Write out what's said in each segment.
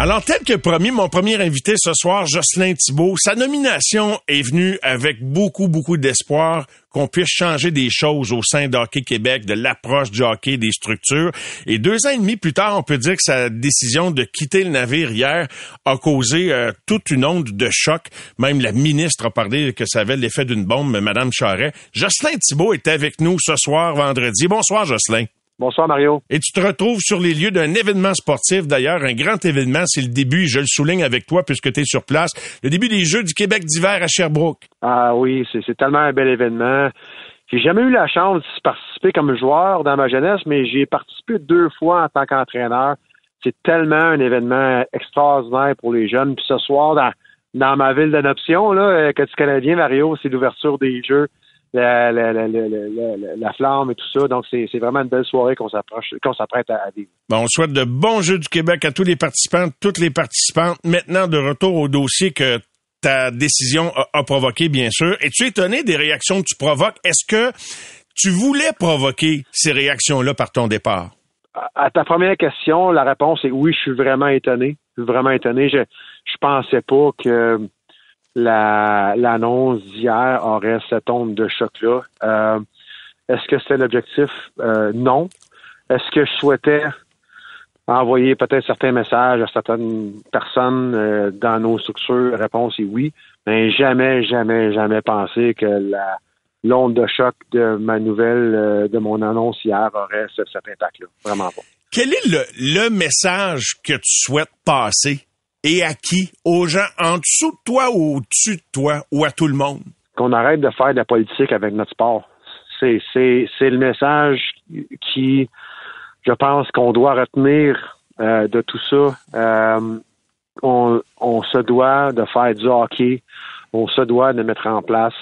Alors, tel que promis, mon premier invité ce soir, Jocelyn Thibault, sa nomination est venue avec beaucoup, beaucoup d'espoir qu'on puisse changer des choses au sein d'Hockey Québec, de l'approche du hockey, des structures. Et deux ans et demi plus tard, on peut dire que sa décision de quitter le navire hier a causé euh, toute une onde de choc. Même la ministre a parlé que ça avait l'effet d'une bombe, Madame Charret. Jocelyn Thibault est avec nous ce soir, vendredi. Bonsoir, Jocelyn. Bonsoir Mario. Et tu te retrouves sur les lieux d'un événement sportif, d'ailleurs, un grand événement, c'est le début, je le souligne avec toi puisque tu es sur place, le début des Jeux du Québec d'hiver à Sherbrooke. Ah oui, c'est tellement un bel événement. J'ai jamais eu la chance de participer comme joueur dans ma jeunesse, mais j'ai participé deux fois en tant qu'entraîneur. C'est tellement un événement extraordinaire pour les jeunes. Puis ce soir, dans, dans ma ville d'adoption, là, euh, que tu connais bien, Mario, c'est l'ouverture des Jeux la, la, la, la, flamme et tout ça. Donc, c'est vraiment une belle soirée qu'on s'approche, qu'on s'apprête à, vivre. Bon, on souhaite de bons Jeux du Québec à tous les participants, toutes les participantes. Maintenant, de retour au dossier que ta décision a, provoqué, bien sûr. Es-tu étonné des réactions que tu provoques? Est-ce que tu voulais provoquer ces réactions-là par ton départ? À ta première question, la réponse est oui, je suis vraiment étonné. Je suis vraiment étonné. Je, je pensais pas que l'annonce d'hier aurait cette onde de choc-là. Euh, est-ce que c'était l'objectif? Euh, non. Est-ce que je souhaitais envoyer peut-être certains messages à certaines personnes euh, dans nos structures? Réponse est oui. Mais jamais, jamais, jamais pensé que la l'onde de choc de ma nouvelle, de mon annonce hier aurait cet impact-là. Vraiment pas. Quel est le, le message que tu souhaites passer? Et à qui? Aux gens en dessous de toi ou au-dessus de toi ou à tout le monde? Qu'on arrête de faire de la politique avec notre sport. C'est, c'est, c'est le message qui, je pense qu'on doit retenir euh, de tout ça. Euh, on, on se doit de faire du hockey. On se doit de mettre en place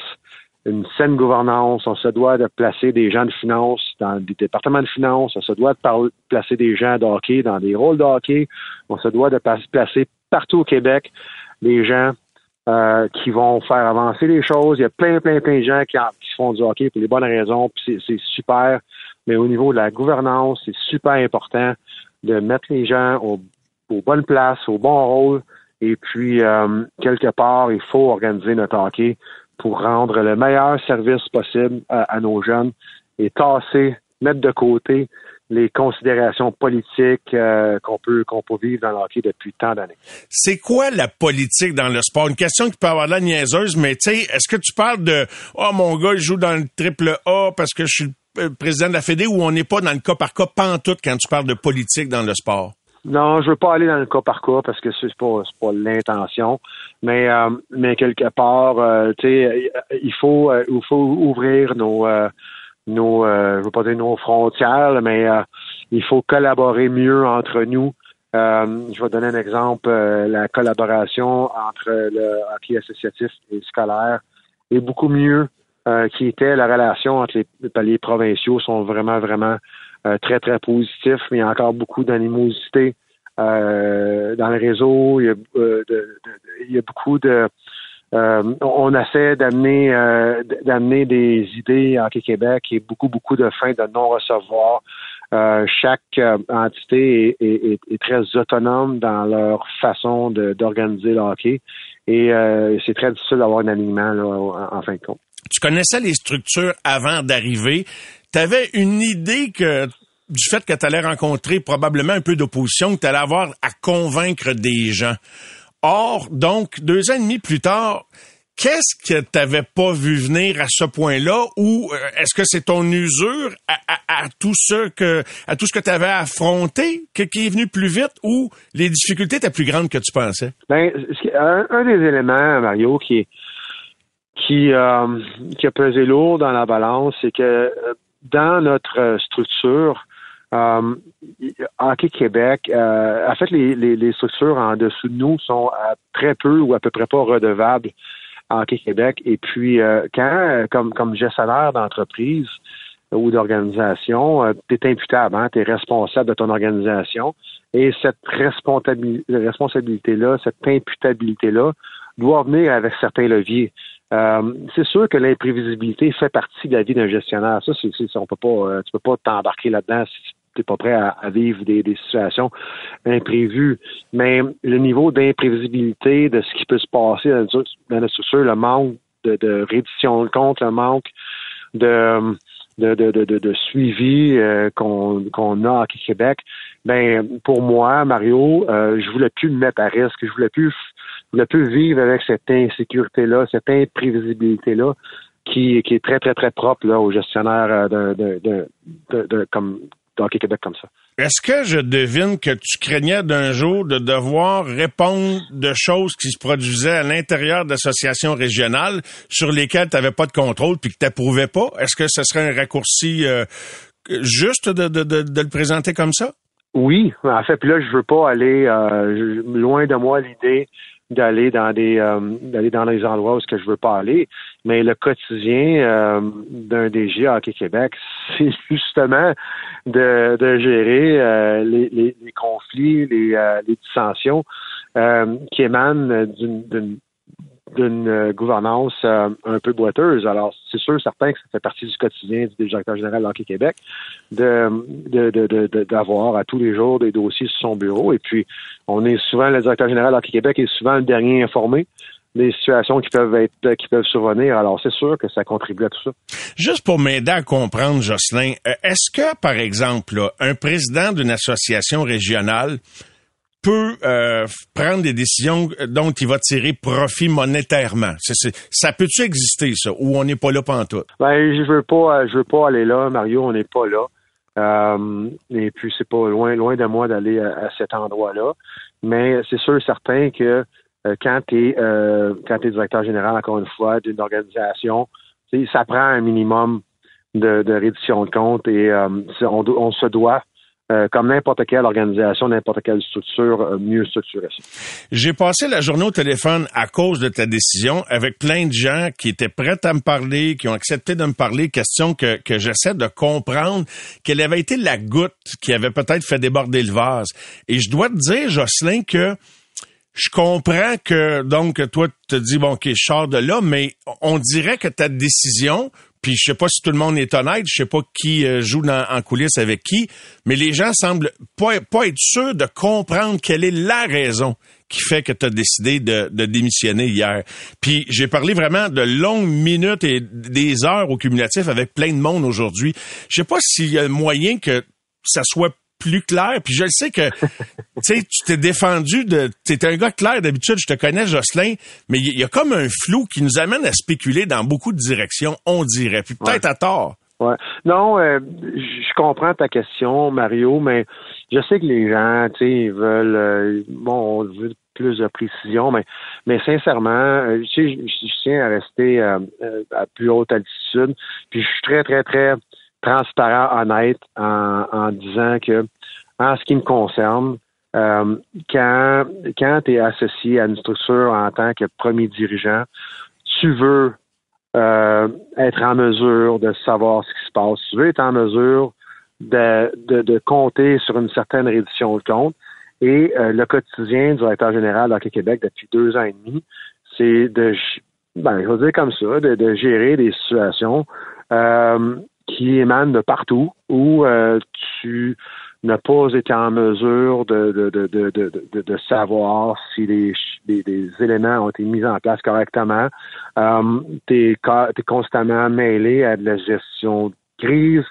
une saine gouvernance, on se doit de placer des gens de finance dans des départements de finance, on se doit de placer des gens de hockey dans des rôles de hockey, on se doit de placer partout au Québec des gens euh, qui vont faire avancer les choses. Il y a plein, plein, plein de gens qui, font du hockey pour les bonnes raisons, puis c'est super. Mais au niveau de la gouvernance, c'est super important de mettre les gens aux bonnes places, au bon rôle. Et puis, euh, quelque part, il faut organiser notre hockey pour rendre le meilleur service possible à, nos jeunes et tasser, mettre de côté les considérations politiques euh, qu'on peut qu'on peut vivre dans le hockey depuis tant d'années. C'est quoi la politique dans le sport? Une question qui peut avoir la niaiseuse, mais tu sais, est-ce que tu parles de oh mon gars il joue dans le triple A parce que je suis le président de la Fédé ou on n'est pas dans le cas par cas pantoute quand tu parles de politique dans le sport? Non, je veux pas aller dans le cas par cas parce que c'est pas pas l'intention, mais euh, mais quelque part, euh, tu sais, il faut euh, il faut ouvrir nos nos je veux pas dire nos frontières, mais il faut collaborer mieux entre nous. je vais donner un exemple, la collaboration entre le hockey associatif et scolaire est beaucoup mieux qui était la relation entre les paliers provinciaux sont vraiment vraiment euh, très, très positif, mais il y a encore beaucoup d'animosité euh, dans le réseau. Il y a, euh, il y a beaucoup de... on essaie d'amener d'amener des idées en Québec et beaucoup, beaucoup de fins de non-recevoir. chaque entité est, est, très autonome dans leur façon d'organiser le hockey et c'est très difficile d'avoir un alignement là, en fin de compte. Tu connaissais les structures avant d'arriver tu avais une idée que du fait que tu allais rencontrer probablement un peu d'opposition, que tu allais avoir à convaincre des gens. Or, donc, deux ans et demi plus tard, qu'est-ce que tu n'avais pas vu venir à ce point-là? Ou euh, est-ce que c'est ton usure à, tout ce que à tout ce que tu avais affronté qui est venu plus vite ou les difficultés étaient plus grandes que tu pensais? Ben, un, des éléments, Mario, qui qui, euh, qui a pesé lourd dans la balance, c'est que euh, dans notre euh, structure, euh, Hockey Québec, euh, en fait, les, les, structures en dessous de nous sont très peu ou à peu près pas redevables à Hockey Québec. Et puis, euh, quand, comme, comme gestionnaire d'entreprise ou d'organisation, tu es imputable, hein, tu es responsable de ton organisation. Et cette responsabilité-là, cette imputabilité-là, doit venir avec certains leviers. Euh, c'est sûr que l'imprévisibilité fait partie de la vie d'un gestionnaire. Ça, c'est, on peut pas, euh, tu peux pas t'embarquer là-dedans si tu n'es pas prêt à, vivre des, situations imprévues. Mais le niveau d'imprévisibilité de ce qui peut se passer dans la structure, le manque de, de reddition de compte, le manque de de, de, de, suivi euh, qu'on qu'on a à Québec, ben pour moi, Mario, euh, je voulais plus me mettre à risque, je voulais plus voulais plus vivre avec cette insécurité-là, cette imprévisibilité-là qui, qui est très, très, très propre là, aux gestionnaires euh, de, de, de, de comme d'Hockey Québec comme ça. Est-ce que je devine que tu craignais d'un jour de devoir répondre de choses qui se produisaient à l'intérieur d'associations régionales sur lesquelles tu n'avais pas de contrôle puis que tu n'approuvais pas? Est-ce que ce serait un raccourci euh, juste de, de, de, de, le présenter comme ça? Oui, en fait, puis là, je veux pas aller euh, loin de moi l'idée d'aller dans des euh, d'aller dans les endroits où ce que je veux pas aller. Mais le quotidien euh, d'un DG Hockey Québec, c'est justement de, gérer euh, les, conflits, les, les dissensions qui émanent d'une d'une euh, gouvernance euh, un peu boiteuse. Alors, c'est sûr, certain que ça fait partie du quotidien du directeur général de Québec de, d'avoir à tous les jours des dossiers sur son bureau. Et puis, on est souvent, le directeur général de Québec est souvent le dernier informé des situations qui peuvent être qui peuvent survenir. Alors, c'est sûr que ça contribue à tout ça. Juste pour m'aider à comprendre, Jocelyn, euh, est-ce que, par exemple, un président d'une association régionale peut euh, prendre des décisions dont il va tirer profit monétairement. ça peut-tu exister, ça, ou on n'est pas là pantoute? Ben, je veux pas, je veux pas aller là, Mario, on n'est pas là. Euh, et puis c'est pas loin, loin de moi d'aller à, cet endroit-là. Mais c'est sûr certain que euh, quand tu es quand es directeur général, encore une fois, d'une organisation, ça prend un minimum de, de reddition de compte et on, on se doit euh, comme n'importe quelle organisation, n'importe quelle structure, euh, mieux structurée. J'ai passé la journée au téléphone à cause de ta décision avec plein de gens qui étaient prêts à me parler, qui ont accepté de me parler, question que, que j'essaie de comprendre quelle avait été la goutte qui avait peut-être fait déborder le vase. Et je dois te dire, Jocelyn, que je comprends que donc toi tu te dis bon ok je sors de là mais on dirait que ta décision puis je sais pas si tout le monde est honnête, je sais pas qui euh, joue en coulisses avec qui, mais les gens semblent pas, pas être sûrs de comprendre quelle est la raison qui fait que tu as décidé de, de, démissionner hier. Puis j'ai parlé vraiment de longues minutes et des heures au cumulatif avec plein de monde aujourd'hui. Je sais pas s'il y a moyen que ça soit plus clair. Puis je le sais que tu t'es défendu de. T'es un gars clair d'habitude, je te connais, Jocelyn, mais il y, a comme un flou qui nous amène à spéculer dans beaucoup de directions, on dirait. Puis peut-être à tort. Ouais. Non, euh, je comprends ta question, Mario, mais je sais que les gens, tu sais, veulent euh, bon, on veut plus de précision, mais mais sincèrement, euh, je, je, tiens à rester à plus haute altitude. Puis je suis très, très, très transparent, honnête en, en disant que, en ce qui me concerne, euh, quand, quand tu es associé à une structure en tant que premier dirigeant, tu veux euh, être en mesure de savoir ce qui se passe. Tu veux être en mesure de, de, de compter sur une certaine réduction de compte. Et euh, le quotidien du directeur général d'Hockey Québec depuis deux ans et demi, c'est de, ben, je vais dire comme ça, de, de gérer des situations euh, qui émanent de partout où euh, tu n'as pas été en mesure de, de, de, de, de savoir si les, les, éléments ont été mis en place correctement. Euh, tu es, constamment mêlé à de la gestion de crise,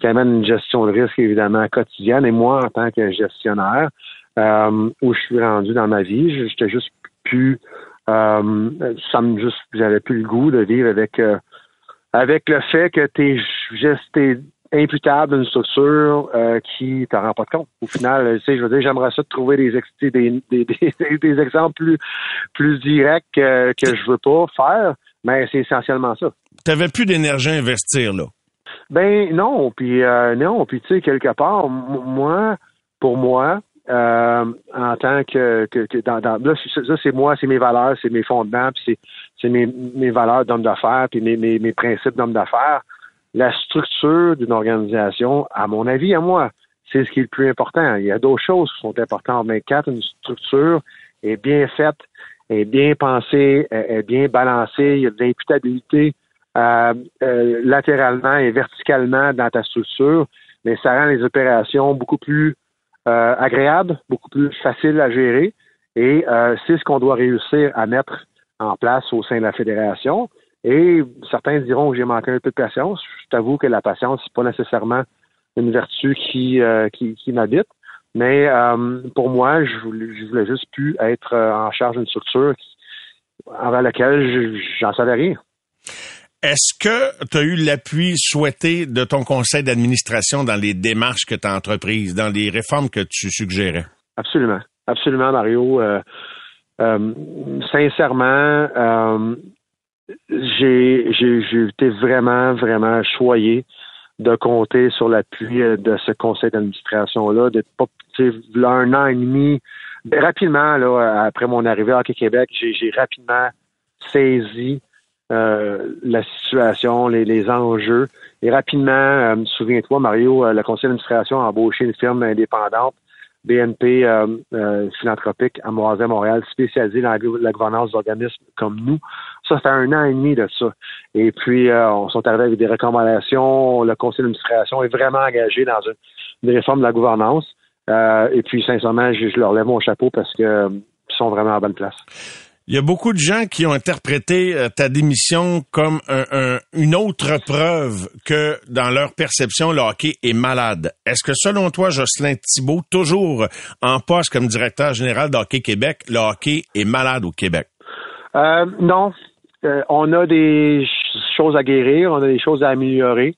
qui amène une gestion de risque évidemment quotidienne. Et moi, en tant que gestionnaire, euh, où je suis rendu dans ma vie, j'étais juste plus euh, ça me juste j'avais plus le goût de vivre avec euh, avec le fait que tu es, imputable d'une structure euh, qui t'en rend pas de compte. Au final, tu sais, je veux dire, j'aimerais ça de trouver des, des, des, des, exemples plus, plus directs que, que je veux pas faire, mais c'est essentiellement ça. Tu n'avais plus d'énergie à investir, là. Ben non, puis euh, non, puis tu sais, quelque part, moi, pour moi, euh, en tant que, que, que dans, dans, là, ça, c'est moi, c'est mes valeurs, c'est mes fondements, puis c'est mes, mes valeurs d'homme d'affaires, puis mes, mes, mes principes d'homme d'affaires. La structure d'une organisation, à mon avis, à moi, c'est ce qui est le plus important. Il y a d'autres choses qui sont importantes, mais quand une structure est bien faite, est bien pensée, est bien balancée, il y a de l'imputabilité euh, euh, latéralement et verticalement dans ta structure, mais ça rend les opérations beaucoup plus euh, agréables, beaucoup plus faciles à gérer. Et c'est ce qu'on doit réussir à mettre en place au sein de la fédération. Et certains diront que j'ai manqué un peu de patience. Je t'avoue que la patience, c'est pas nécessairement une vertu qui, qui, qui m'habite. Mais pour moi, je voulais, je voulais juste plus être en charge d'une structure avec laquelle j'en savais rien. Est-ce que tu as eu l'appui souhaité de ton conseil d'administration dans les démarches que tu as entreprises, dans les réformes que tu suggérais? Absolument. Absolument, Mario. Euh, euh, sincèrement, euh, j'ai été vraiment, vraiment choyé de compter sur l'appui de ce conseil d'administration-là, de pas un an et demi. Rapidement, là, après mon arrivée à Hockey Québec, j'ai rapidement saisi euh, la situation, les, enjeux. Et rapidement, euh, souviens-toi, Mario, euh, le conseil d'administration a embauché une firme indépendante, BNP philanthropique à Montréal, spécialisée dans la, gouvernance d'organismes comme nous. Ça, fait un an et demi de ça. Et puis, on sont arrivés avec des recommandations. Le conseil d'administration est vraiment engagé dans une, réforme de la gouvernance. et puis, sincèrement, je, leur lève mon chapeau parce qu'ils sont vraiment à bonne place. Il y a beaucoup de gens qui ont interprété euh, ta démission comme une autre preuve que dans leur perception, le hockey est malade. Est-ce que selon toi, Jocelyn Thibault, toujours en poste comme directeur général d'Hockey Québec, le hockey est malade au Québec? Euh, non. Euh, on a des choses à guérir, on a des choses à améliorer.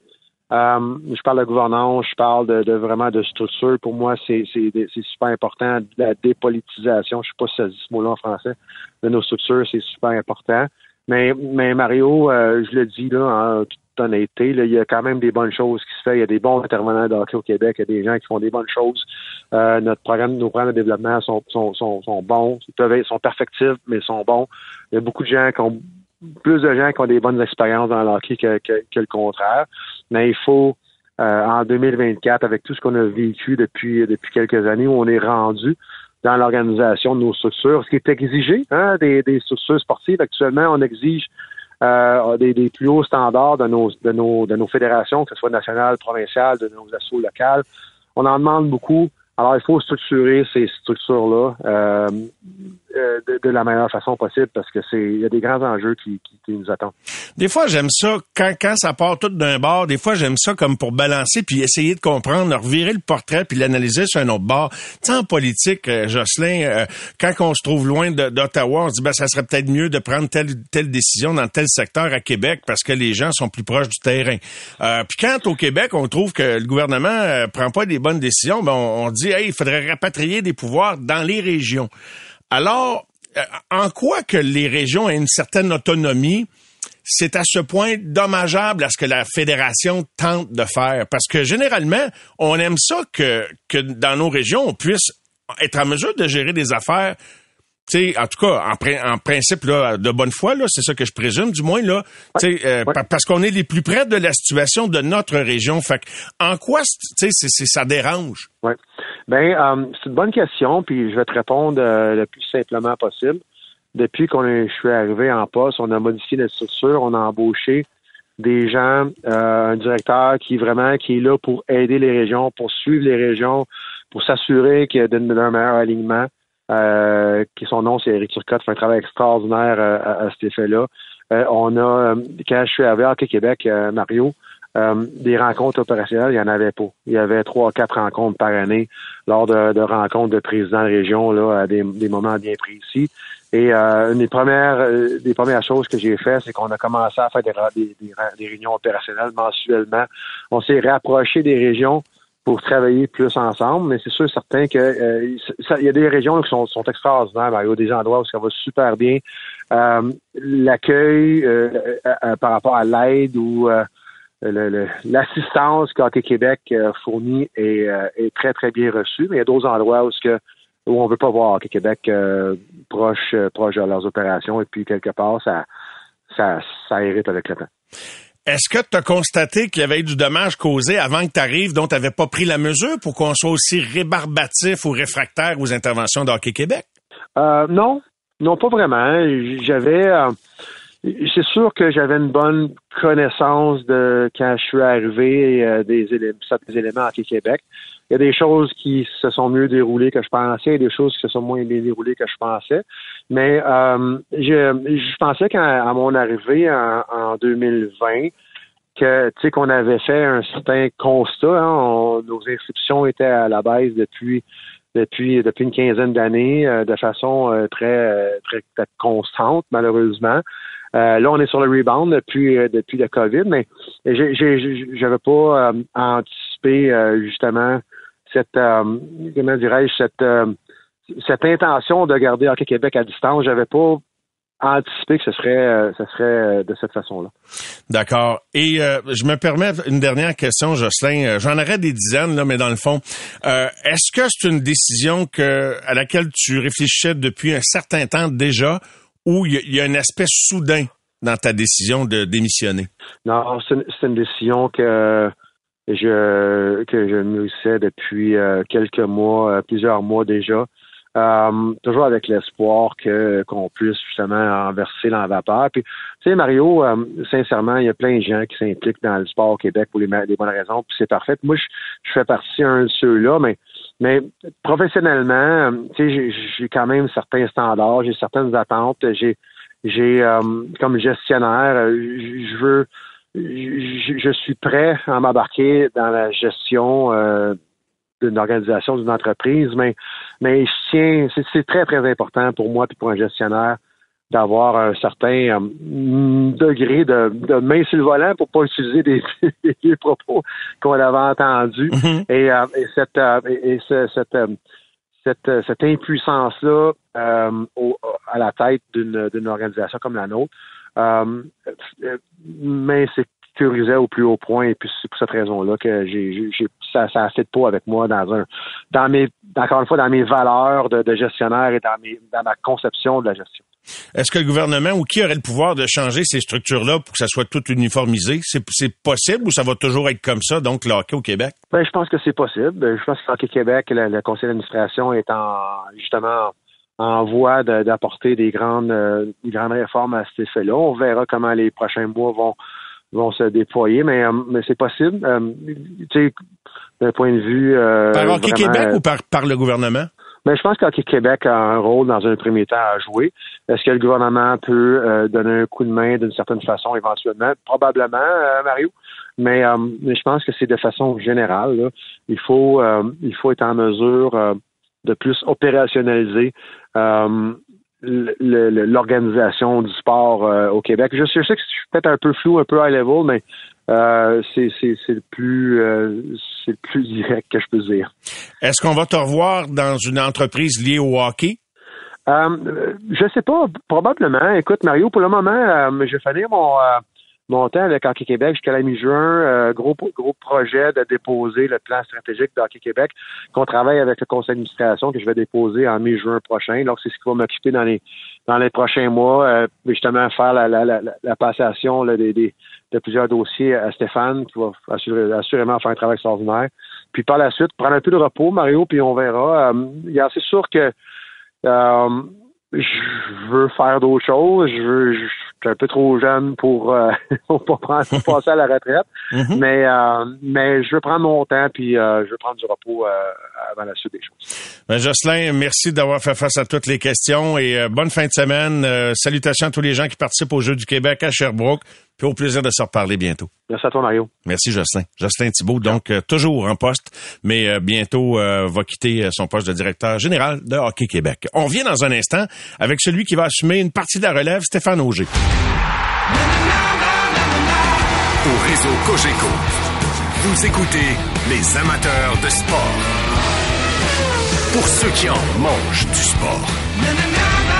Euh, je parle de gouvernance, je parle de, vraiment de structure. Pour moi, c'est super important. La dépolitisation, je sais pas si ça dit ce mot-là en français, de nos structures, c'est super important. Mais, Mario, euh, je le dis là en toute honnêteté, là, il y a quand même des bonnes choses qui se font. Il y a des bons intervenants d'hockey au Québec, il y a des gens qui font des bonnes choses. Euh, notre programme, nos programmes de développement sont, sont, sont, sont bons, ils peuvent être, sont perfectibles, mais sont bons. Il y a beaucoup de gens qui ont plus de gens qui ont des bonnes expériences dans le que, que, le contraire. Mais il faut, euh, en 2024, avec tout ce qu'on a vécu depuis, depuis quelques années, où on est rendu dans l'organisation de nos structures, ce qui est exigé hein, des, des structures sportives. Actuellement, on exige euh, des, des, plus hauts standards de nos, de, nos, de nos fédérations, que ce soit nationales, provinciales, de nos assos locales. On en demande beaucoup. Alors, il faut structurer ces structures-là euh, euh, de, la meilleure façon possible parce que c'est il y a des grands enjeux qui, nous attendent. Des fois, j'aime ça quand, quand ça part tout d'un bord. Des fois, j'aime ça comme pour balancer puis essayer de comprendre, revirer le portrait puis l'analyser sur un autre bord. Tu en politique, euh, Jocelyn, quand on se trouve loin d'Ottawa, on se dit ben ça serait peut-être mieux de prendre telle telle décision dans tel secteur à Québec parce que les gens sont plus proches du terrain. puis quand au Québec, on trouve que le gouvernement prend pas des bonnes décisions, ben on dit il faudrait rapatrier des pouvoirs dans les régions. Alors, euh, en quoi que les régions aient une certaine autonomie, c'est à ce point dommageable à ce que la fédération tente de faire. Parce que généralement, on aime ça que, que dans nos régions, on puisse être en mesure de gérer des affaires en tout cas, en, principe, là, de bonne foi, là, c'est ça que je présume, du moins, là, euh, parce qu'on est les plus près de la situation de notre région. Fait en quoi, tu sais, ça dérange? Oui. Ben, euh, c'est une bonne question, puis je vais te répondre euh, le plus simplement possible. Depuis qu'on je suis arrivé en poste, on a modifié notre structure, on a embauché des gens, un directeur qui vraiment qui est là pour aider les régions, pour suivre les régions, pour s'assurer qu'il y a un meilleur alignement. Euh, qui son nom, c'est Eric Turcotte, fait un travail extraordinaire euh, à, cet effet-là. Euh, on a, quand je suis arrivé à Hockey Québec, Mario, des rencontres opérationnelles, il n'y en avait pas. Il y avait trois, quatre rencontres par année lors de, rencontres de présidents de région là, à des, moments bien précis. Et une des premières, des premières choses que j'ai fait, c'est qu'on a commencé à faire des, des réunions opérationnelles mensuellement. On s'est rapproché des régions pour travailler plus ensemble, mais c'est sûr certain que euh, il y a des régions qui sont, sont extraordinaires. Il y a des endroits où ça va super bien. Euh, l'accueil euh, par rapport à l'aide ou l'assistance qu'Hockey Québec fournit est, est, très, très bien reçue, mais il y a d'autres endroits où, que, où on veut pas voir Québec proche, proche de leurs opérations et puis quelque part, ça, ça, ça hérite avec le temps. Est-ce que tu as constaté qu'il y avait eu du dommage causé avant que tu arrives dont tu n'avais pas pris la mesure pour qu'on soit aussi rébarbatif ou réfractaire aux interventions d'Hockey Québec? Euh, non, non, pas vraiment. J'avais... Euh, c'est sûr que j'avais une bonne connaissance de quand je suis arrivé euh, des, certains éléments à Québec. Il y a des choses qui se sont mieux déroulées que je pensais, et des choses qui se sont moins bien déroulées que je pensais. Mais euh, je, je pensais qu'à mon arrivée en, 2020, que tu sais qu'on avait fait un certain constat. Hein, nos inscriptions étaient à la baisse depuis depuis depuis une quinzaine d'années euh, de façon très très constante malheureusement. Euh, là, on est sur le rebound depuis euh, depuis le COVID, mais j'avais pas euh, anticipé justement cette comment dirais-je cette cette intention de garder Hockey Québec à distance. J'avais pas anticipé que ce serait ce serait de cette façon-là. D'accord. Et je me permets une dernière question, Jocelyn. J'en aurais des dizaines là, mais dans le fond, est-ce que c'est une décision que à laquelle tu réfléchissais depuis un certain temps déjà? ou il y, a un aspect soudain dans ta décision de démissionner? Non, c'est une, décision que je que je mûrissais depuis euh, quelques mois, euh, plusieurs mois déjà. Euh, toujours avec l'espoir que qu'on puisse justement renverser la vapeur. Puis, tu sais, Mario, sincèrement, il y a plein de gens qui s'impliquent dans le sport au Québec pour les, les bonnes raisons, puis c'est parfait. Moi, je, je fais partie d'un de ceux-là, mais mais professionnellement, tu sais, j'ai quand même certains standards, j'ai certaines attentes, j'ai j'ai euh, comme gestionnaire, euh, je veux je, suis prêt à m'embarquer dans la gestion euh, d'une organisation, d'une entreprise, mais mais je tiens, c'est très, très important pour moi et pour un gestionnaire d'avoir un certain euh, degré de, de, main sur le volant pour pas utiliser des, des propos qu'on avait entendus. Et, euh, et, cette, euh, et, cette, cette, cette impuissance-là à la tête d'une organisation comme la nôtre, mais c'est sécurisait au plus haut point et puis c'est pour cette raison-là que j'ai, ça ça fait pas avec moi dans un dans mes encore une fois dans mes valeurs de, de gestionnaire et dans mes dans ma conception de la gestion. Est-ce que le gouvernement ou qui aurait le pouvoir de changer ces structures-là pour que ça soit tout uniformisé? C'est, possible ou ça va toujours être comme ça, donc le hockey au Québec? Ben, je pense que c'est possible. Je pense que le hockey Québec, le, conseil d'administration est en, justement, en voie d'apporter des grandes, euh, grandes réformes à cet effet-là. On verra comment les prochains mois vont, vont se déployer, mais, euh, mais c'est possible. Euh, tu sais, d'un point de vue... par Hockey Québec ou par, par le gouvernement? Mais je pense qu'Hockey Québec a un rôle dans un premier temps à jouer. Est-ce que le gouvernement peut euh, donner un coup de main d'une certaine façon éventuellement? Probablement, euh, Mario. Mais, euh, mais, je pense que c'est de façon générale. Il faut il faut être en mesure de plus opérationnaliser l'organisation du sport au Québec. Je, je sais que c'est peut-être un peu flou, un peu high level, mais euh, c'est le plus euh, c'est le plus direct que je peux dire. Est-ce qu'on va te revoir dans une entreprise liée au hockey? Euh, je sais pas, probablement. Écoute, Mario, pour le moment, euh, je vais finir mon mon temps avec Hockey Québec jusqu'à la mi-juin. gros gros projet de déposer le plan stratégique de Hockey Québec qu'on travaille avec le conseil d'administration que je vais déposer en mi-juin prochain. Donc, c'est ce qui va m'occuper dans les dans les prochains mois, justement faire la, la, la, la passation là, des, des, de plusieurs dossiers à Stéphane, qui va assurément faire un travail extraordinaire. Puis par la suite, prendre un peu de repos, Mario, puis on verra. Euh, c'est sûr que euh, je veux faire d'autres choses. Je veux, je, suis un peu trop jeune pour, euh, pour, prendre, passer à la retraite. Mm-hmm. Mais euh, mais je veux prendre mon temps puis euh, je veux prendre du repos avant la suite des choses. Ben, Jocelyn, merci d'avoir fait face à toutes les questions et bonne fin de semaine. salutations à tous les gens qui participent aux Jeux du Québec à Sherbrooke. Puis au plaisir de se reparler bientôt. Merci à toi, Mario. Merci, Jocelyn. Jocelyn Thibault, donc toujours en poste, mais bientôt va quitter son poste de directeur général de Hockey Québec. On vient dans un instant avec celui qui va assumer une partie de la relève, Stéphane Auger. Au réseau Cogeco, vous écoutez les amateurs de sport. Pour ceux qui en mangent du sport.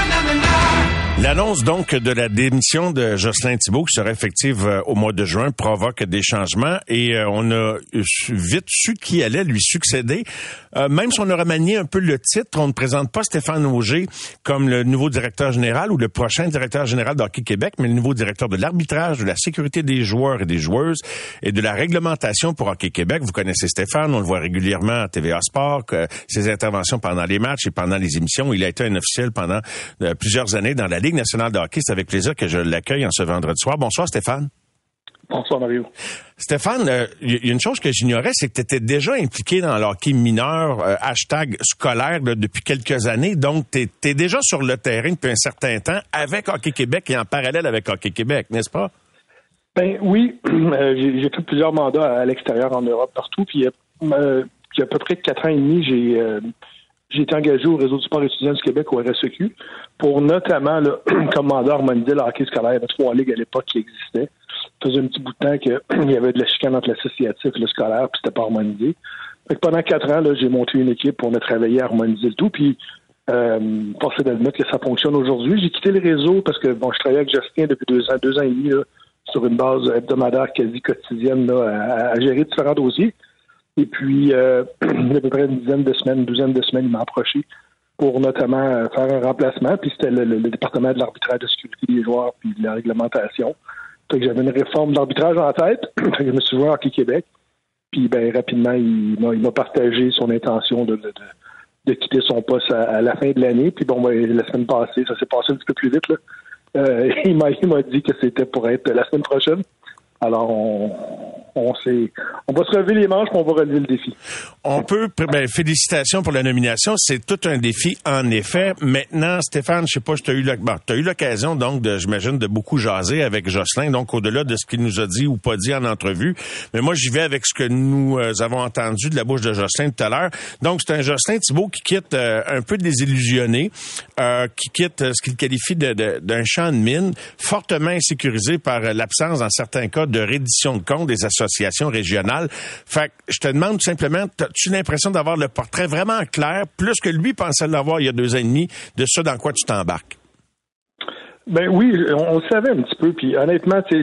L'annonce donc de la démission de Jocelyn Thibault qui sera effective euh, au mois de juin provoque des changements et euh, on a vite su qui allait lui succéder. Euh, même si on a remanié un peu le titre, on ne présente pas Stéphane Auger comme le nouveau directeur général ou le prochain directeur général d'Hockey Québec, mais le nouveau directeur de l'arbitrage, de la sécurité des joueurs et des joueuses et de la réglementation pour Hockey Québec. Vous connaissez Stéphane, on le voit régulièrement à TVA Sport, ses interventions pendant les matchs et pendant les émissions. Il a été un officiel pendant plusieurs années dans la Ligue nationale de hockey. C'est avec plaisir que je l'accueille en ce vendredi soir. Bonsoir, Stéphane. Bonsoir, Mario. Stéphane, il euh, y a une chose que j'ignorais, c'est que tu étais déjà impliqué dans le hockey mineur, euh, hashtag scolaire, depuis quelques années. Donc, tu es, déjà sur le terrain depuis un certain temps avec Hockey Québec et en parallèle avec Hockey Québec, n'est-ce pas? Ben oui, euh, j'ai fait plusieurs mandats à l'extérieur, en Europe, partout. Puis il y, a, à peu près quatre ans et demi, j'ai j'ai été engagé au réseau du sport étudiant du Québec, au RSEQ, pour notamment, là, comme mandat harmoniser le hockey scolaire. Il y avait trois ligues à l'époque qui existaient. Ça faisait un petit bout de temps qu'il y avait de la chicane entre l'associatif et le scolaire, puis c'était pas harmonisé. Fait que pendant quatre ans, j'ai monté une équipe pour a travaillé à harmoniser le tout. Puis, euh, force d'admettre que ça fonctionne aujourd'hui. J'ai quitté le réseau parce que, bon, je travaillais avec Justin depuis deux ans, deux ans et demi, sur une base hebdomadaire quasi quotidienne, là, à gérer différents dossiers. Et puis, euh, il y a à peu près une dizaine de semaines, une douzaine de semaines, il m'a approché pour notamment euh, faire un remplacement. Puis c'était le, département de l'arbitrage de sécurité des joueurs puis de la réglementation. Fait j'avais une réforme d'arbitrage en tête. je me suis joué à Québec. Puis ben rapidement, il m'a partagé son intention de, de, quitter son poste à, la fin de l'année. Puis bon, ben, la semaine passée, ça s'est passé un petit peu plus vite. Euh, il m'a dit que c'était pour être la semaine prochaine. Alors, on, on, on va se relever les manches, on va relever le défi. On peut, ben, félicitations pour la nomination. C'est tout un défi, en effet. Maintenant, Stéphane, je sais pas, tu as eu, l'occasion, donc, de, j'imagine, de beaucoup jaser avec Jocelyn, donc, au-delà de ce qu'il nous a dit ou pas dit en entrevue. Mais moi, j'y vais avec ce que nous euh, avons entendu de la bouche de Jocelyn tout à l'heure. Donc, c'est un Jocelyn Thibault qui quitte euh, un peu désillusionné, euh, qui quitte ce qu'il qualifie d'un champ de mine, fortement insécurisé par l'absence, dans certains cas, de reddition de comptes des Fait que je te demande simplement, as-tu l'impression d'avoir le portrait vraiment clair, plus que lui pensait l'avoir il y a deux ans et demi, de ce dans quoi tu t'embarques? Ben oui, on, le savait un petit peu. Puis honnêtement, je,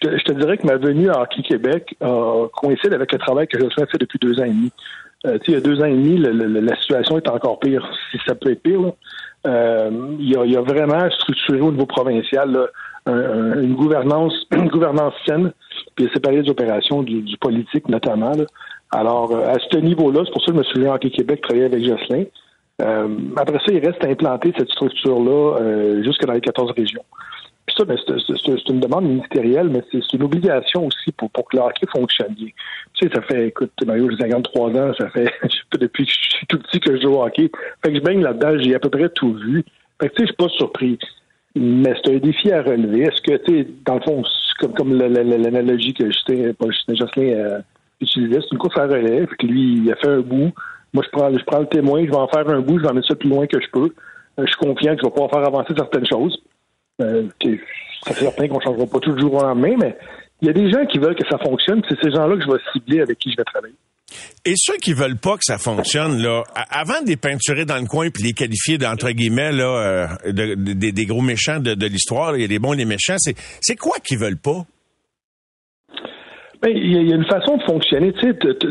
te, dirais que ma venue à Hockey Québec coïncide avec le travail que je fait depuis deux ans et demi. Euh, il y a deux ans et demi, la situation est encore pire, si ça peut être pire. Euh, il, y a, vraiment structuré au niveau provincial une gouvernance, une puis séparer des opérations du, politique notamment. Alors, euh, à ce niveau-là, c'est pour ça que je me souviens en Québec travailler avec Jocelyn. Euh, après ça, il reste à implanter cette structure-là euh, jusque dans les 14 régions. Puis ça, ben, c'est une demande ministérielle, mais c'est une obligation aussi pour, pour que le hockey fonctionne bien. Tu sais, ça fait, écoute, Mario, j'ai 53 ans, ça fait depuis que je suis tout petit que je joue au hockey. Fait que je baigne là-dedans, j'ai à peu près tout vu. Fait que tu sais, je suis pas surpris. Mais c'est un défi à relever. Est-ce que, tu sais, dans le fond, comme, comme l'analogie que Justin, Justin Jocelyn euh, utilisait, c'est une course à puis que lui, il a fait un bout. Moi, je prends, je prends le témoin, je vais en faire un bout, je vais en mettre ça plus loin que je peux. Euh, je suis confiant que je vais pouvoir faire avancer certaines choses. Euh, fait certain qu'on ne changera pas tout le jour au lendemain, mais il y a des gens qui veulent que ça fonctionne, c'est ces gens-là que je vais cibler avec qui je vais travailler. Et ceux qui veulent pas que ça fonctionne, là, avant de les peinturer dans le coin puis les qualifier d'entre guillemets là, euh, des gros méchants de, l'histoire, il y a des bons et des méchants, c'est, quoi qu'ils veulent pas? Ben, il y, a une façon de fonctionner.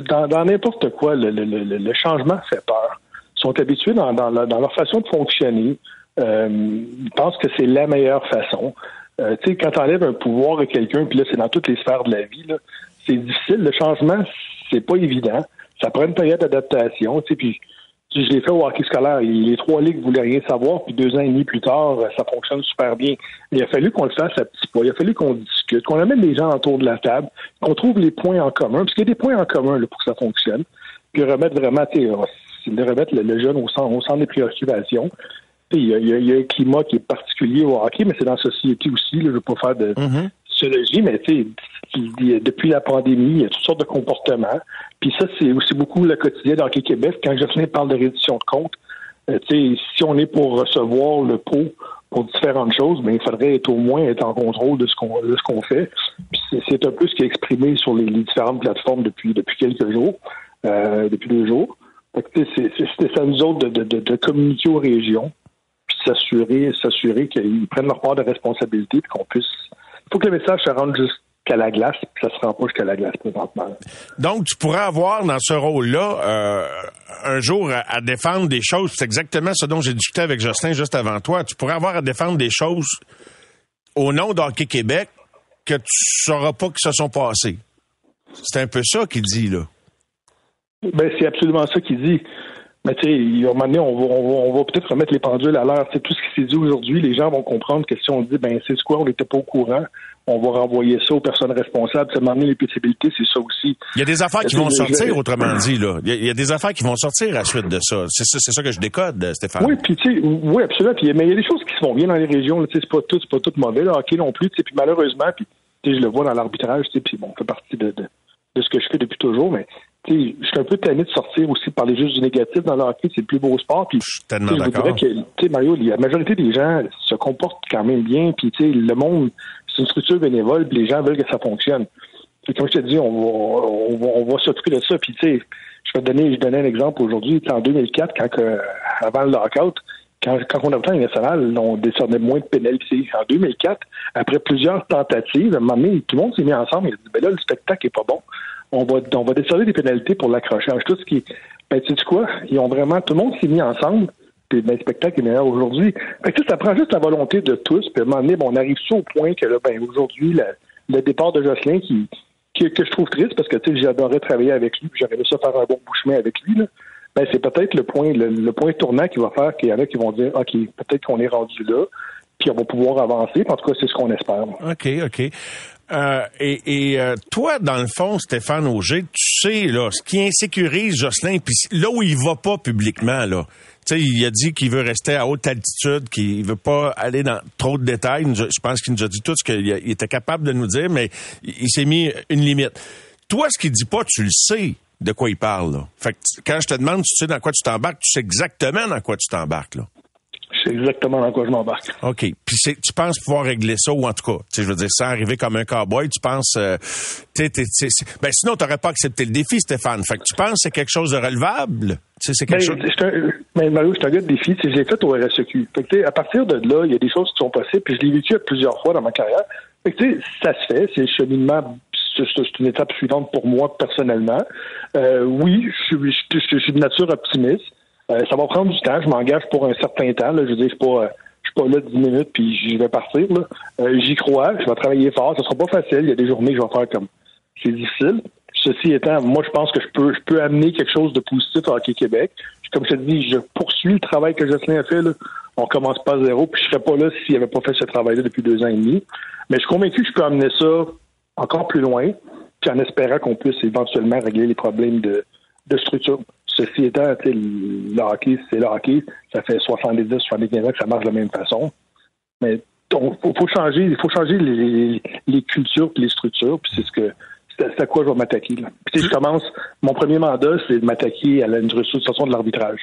Dans, n'importe quoi, le, changement fait peur. Ils sont habitués dans, leur façon de fonctionner. Euh, ils pensent que c'est la meilleure façon. Euh, tu sais, quand tu enlèves un pouvoir à quelqu'un, puis là, c'est dans toutes les sphères de la vie, c'est difficile. Le changement, c'est pas évident. Ça prend une période d'adaptation. Tu sais, puis je l'ai fait au hockey scolaire. Les trois ligues voulaient rien savoir, puis deux ans et demi plus tard, ça fonctionne super bien. Il a fallu qu'on le fasse à petits pas. Il a fallu qu'on discute, qu'on amène les gens autour de la table, qu'on trouve les points en commun, parce qu'il y a des points en commun pour que ça fonctionne. Puis remettre vraiment, tu sais, de remettre le, jeune au centre, des préoccupations. Il y, a, il y, a, un climat qui est particulier au hockey, mais c'est dans la société aussi. Je ne veux pas faire de, mm-hmm mais tu sais, depuis la pandémie, il y a toutes sortes de comportements. Puis ça, c'est aussi beaucoup le quotidien dans Québec. Quand Jocelyn parle de réduction de compte, euh, tu sais, si on est pour recevoir le pot pour différentes choses, mais ben, il faudrait être au moins être en contrôle de ce qu'on fait. c'est un peu ce qui est exprimé sur les, différentes plateformes depuis quelques jours, euh, depuis deux jours. C'est ça nous autres de, de, communiquer aux régions s'assurer, s'assurer qu'ils prennent leur part de responsabilité, puis qu'on puisse. Il faut que le message se rende jusqu'à la glace, puis ça se rend pas jusqu'à la glace présentement. Donc, tu pourrais avoir dans ce rôle-là euh, un jour à, défendre des choses. C'est exactement ce dont j'ai discuté avec Justin juste avant toi. Tu pourrais avoir à défendre des choses au nom d'Hockey Québec que tu sauras pas que se sont passées. C'est un peu ça qu'il dit, là. Ben, c'est absolument ça qu'il dit. Mais tu sais, à un moment donné, on va, on va, peut-être remettre les pendules à l'heure. C'est tout ce qui s'est dit aujourd'hui. Les gens vont comprendre que si on dit, ben c'est quoi, on n'était pas au courant, on va renvoyer ça aux personnes responsables. C'est donné, les possibilités, c'est ça aussi. Il y a des affaires qui vont sortir, autrement dit. là. Il y, a, des affaires qui vont sortir à la suite de ça. C'est ça, ça que je décode, Stéphane. Oui, puis tu sais, oui, absolument. Puis, mais il y a des choses qui se vont bien dans les régions. C'est pas tout, c'est pas tout mauvais. Là, hockey non plus. Puis malheureusement, puis je le vois dans l'arbitrage. Puis bon, fait partie de, de, de ce que je fais depuis toujours. Mais je suis un peu tanné de sortir aussi par les juste du négatif dans le hockey, c'est le plus beau sport. Puis, je suis tellement d'accord. que, Mario, la majorité des gens se comportent quand même bien, puis le monde, c'est une structure bénévole, puis les gens veulent que ça fonctionne. Puis, comme je te dis, on va, on va, on va s'occuper de ça. Puis, tu sais, je vais te donner, je donner un exemple aujourd'hui. En 2004, quand avant le lockout, quand, quand on a une national, on décernait moins de pénalités. En 2004, après plusieurs tentatives, à un moment donné, tout le monde s'est mis ensemble et a dit, ben là, le spectacle est pas bon on va, on va des pénalités pour l'accrochage. Tout ce qui, ben, tu sais quoi? Ils ont vraiment, tout le monde s'est mis ensemble. Puis ben, le spectacle est meilleur aujourd'hui. ça prend juste la volonté de tous. Puis à un moment donné, on arrive au point que là, ben, aujourd'hui, le départ de Jocelyn qui, que je trouve triste parce que tu sais, j'adorais travailler avec lui, j'aurais aimé ça faire un bon bouchemin avec lui. Là. Ben, c'est peut-être le point, le, point tournant qui va faire qu'il y en a qui vont dire OK, peut-être qu'on est rendu là, puis on va pouvoir avancer. En tout cas, c'est ce qu'on espère. OK, OK. Euh, et, euh, toi, dans le fond, Stéphane Auger, tu sais là, ce qui insécurise Jocelyn, puis là où il va pas publiquement, là. Sais, il a dit qu'il veut rester à haute altitude, qu'il veut pas aller dans trop de détails. Je pense qu'il nous a dit tout ce qu'il était capable de nous dire, mais il, s'est mis une limite. Toi, ce qu'il dit pas, tu le sais de quoi il parle. Là. Fait que quand je te demande, tu sais dans quoi tu t'embarques, tu sais exactement dans quoi tu t'embarques. Là c'est exactement dans quoi je m'embarque. OK. Puis tu penses pouvoir régler ça, ou en tout cas, je veux dire, sans arriver comme un cowboy, tu penses... Euh, ben sinon, tu n'aurais pas accepté le défi, Stéphane. Fait que tu penses que c'est quelque chose de relevable? C'est quelque ben, chose... mais Mario, je suis un gars de défi. Je l'ai fait au RSEQ. Fait que, à partir de là, il y a des choses qui sont possibles, puis je l'ai vécu plusieurs fois dans ma carrière. Fait que, ça se fait, c'est le cheminement c'est une étape suivante pour moi personnellement. Euh, oui, je suis, je suis de nature optimiste. Euh, ça va prendre du temps. Je m'engage pour un certain temps. Là. Je veux dire, je pas, euh, suis pas là dix minutes puis je vais partir. Euh, j'y crois. Je vais travailler fort. Ce sera pas facile. Il y a des journées que je vais faire comme c'est difficile. Ceci étant, moi, je pense que je peux, je peux amener quelque chose de positif à Hockey Québec. Comme je te dis, je poursuis le travail que Jocelyn a fait. Là. On commence pas à zéro, puis je serais pas là s'il avait pas fait ce travail-là depuis deux ans et demi. Mais je suis convaincu que je peux amener ça encore plus loin, puis en espérant qu'on puisse éventuellement régler les problèmes de, de structure. Ceci étant, le hockey, c'est le hockey. Ça fait 70, 75 ans que ça marche de la même façon. Mais il faut, changer, faut changer les, cultures et les structures. Puis c'est ce que c'est à quoi je vais m'attaquer. Puis je commence, mon premier mandat, c'est de m'attaquer à la restructuration de l'arbitrage.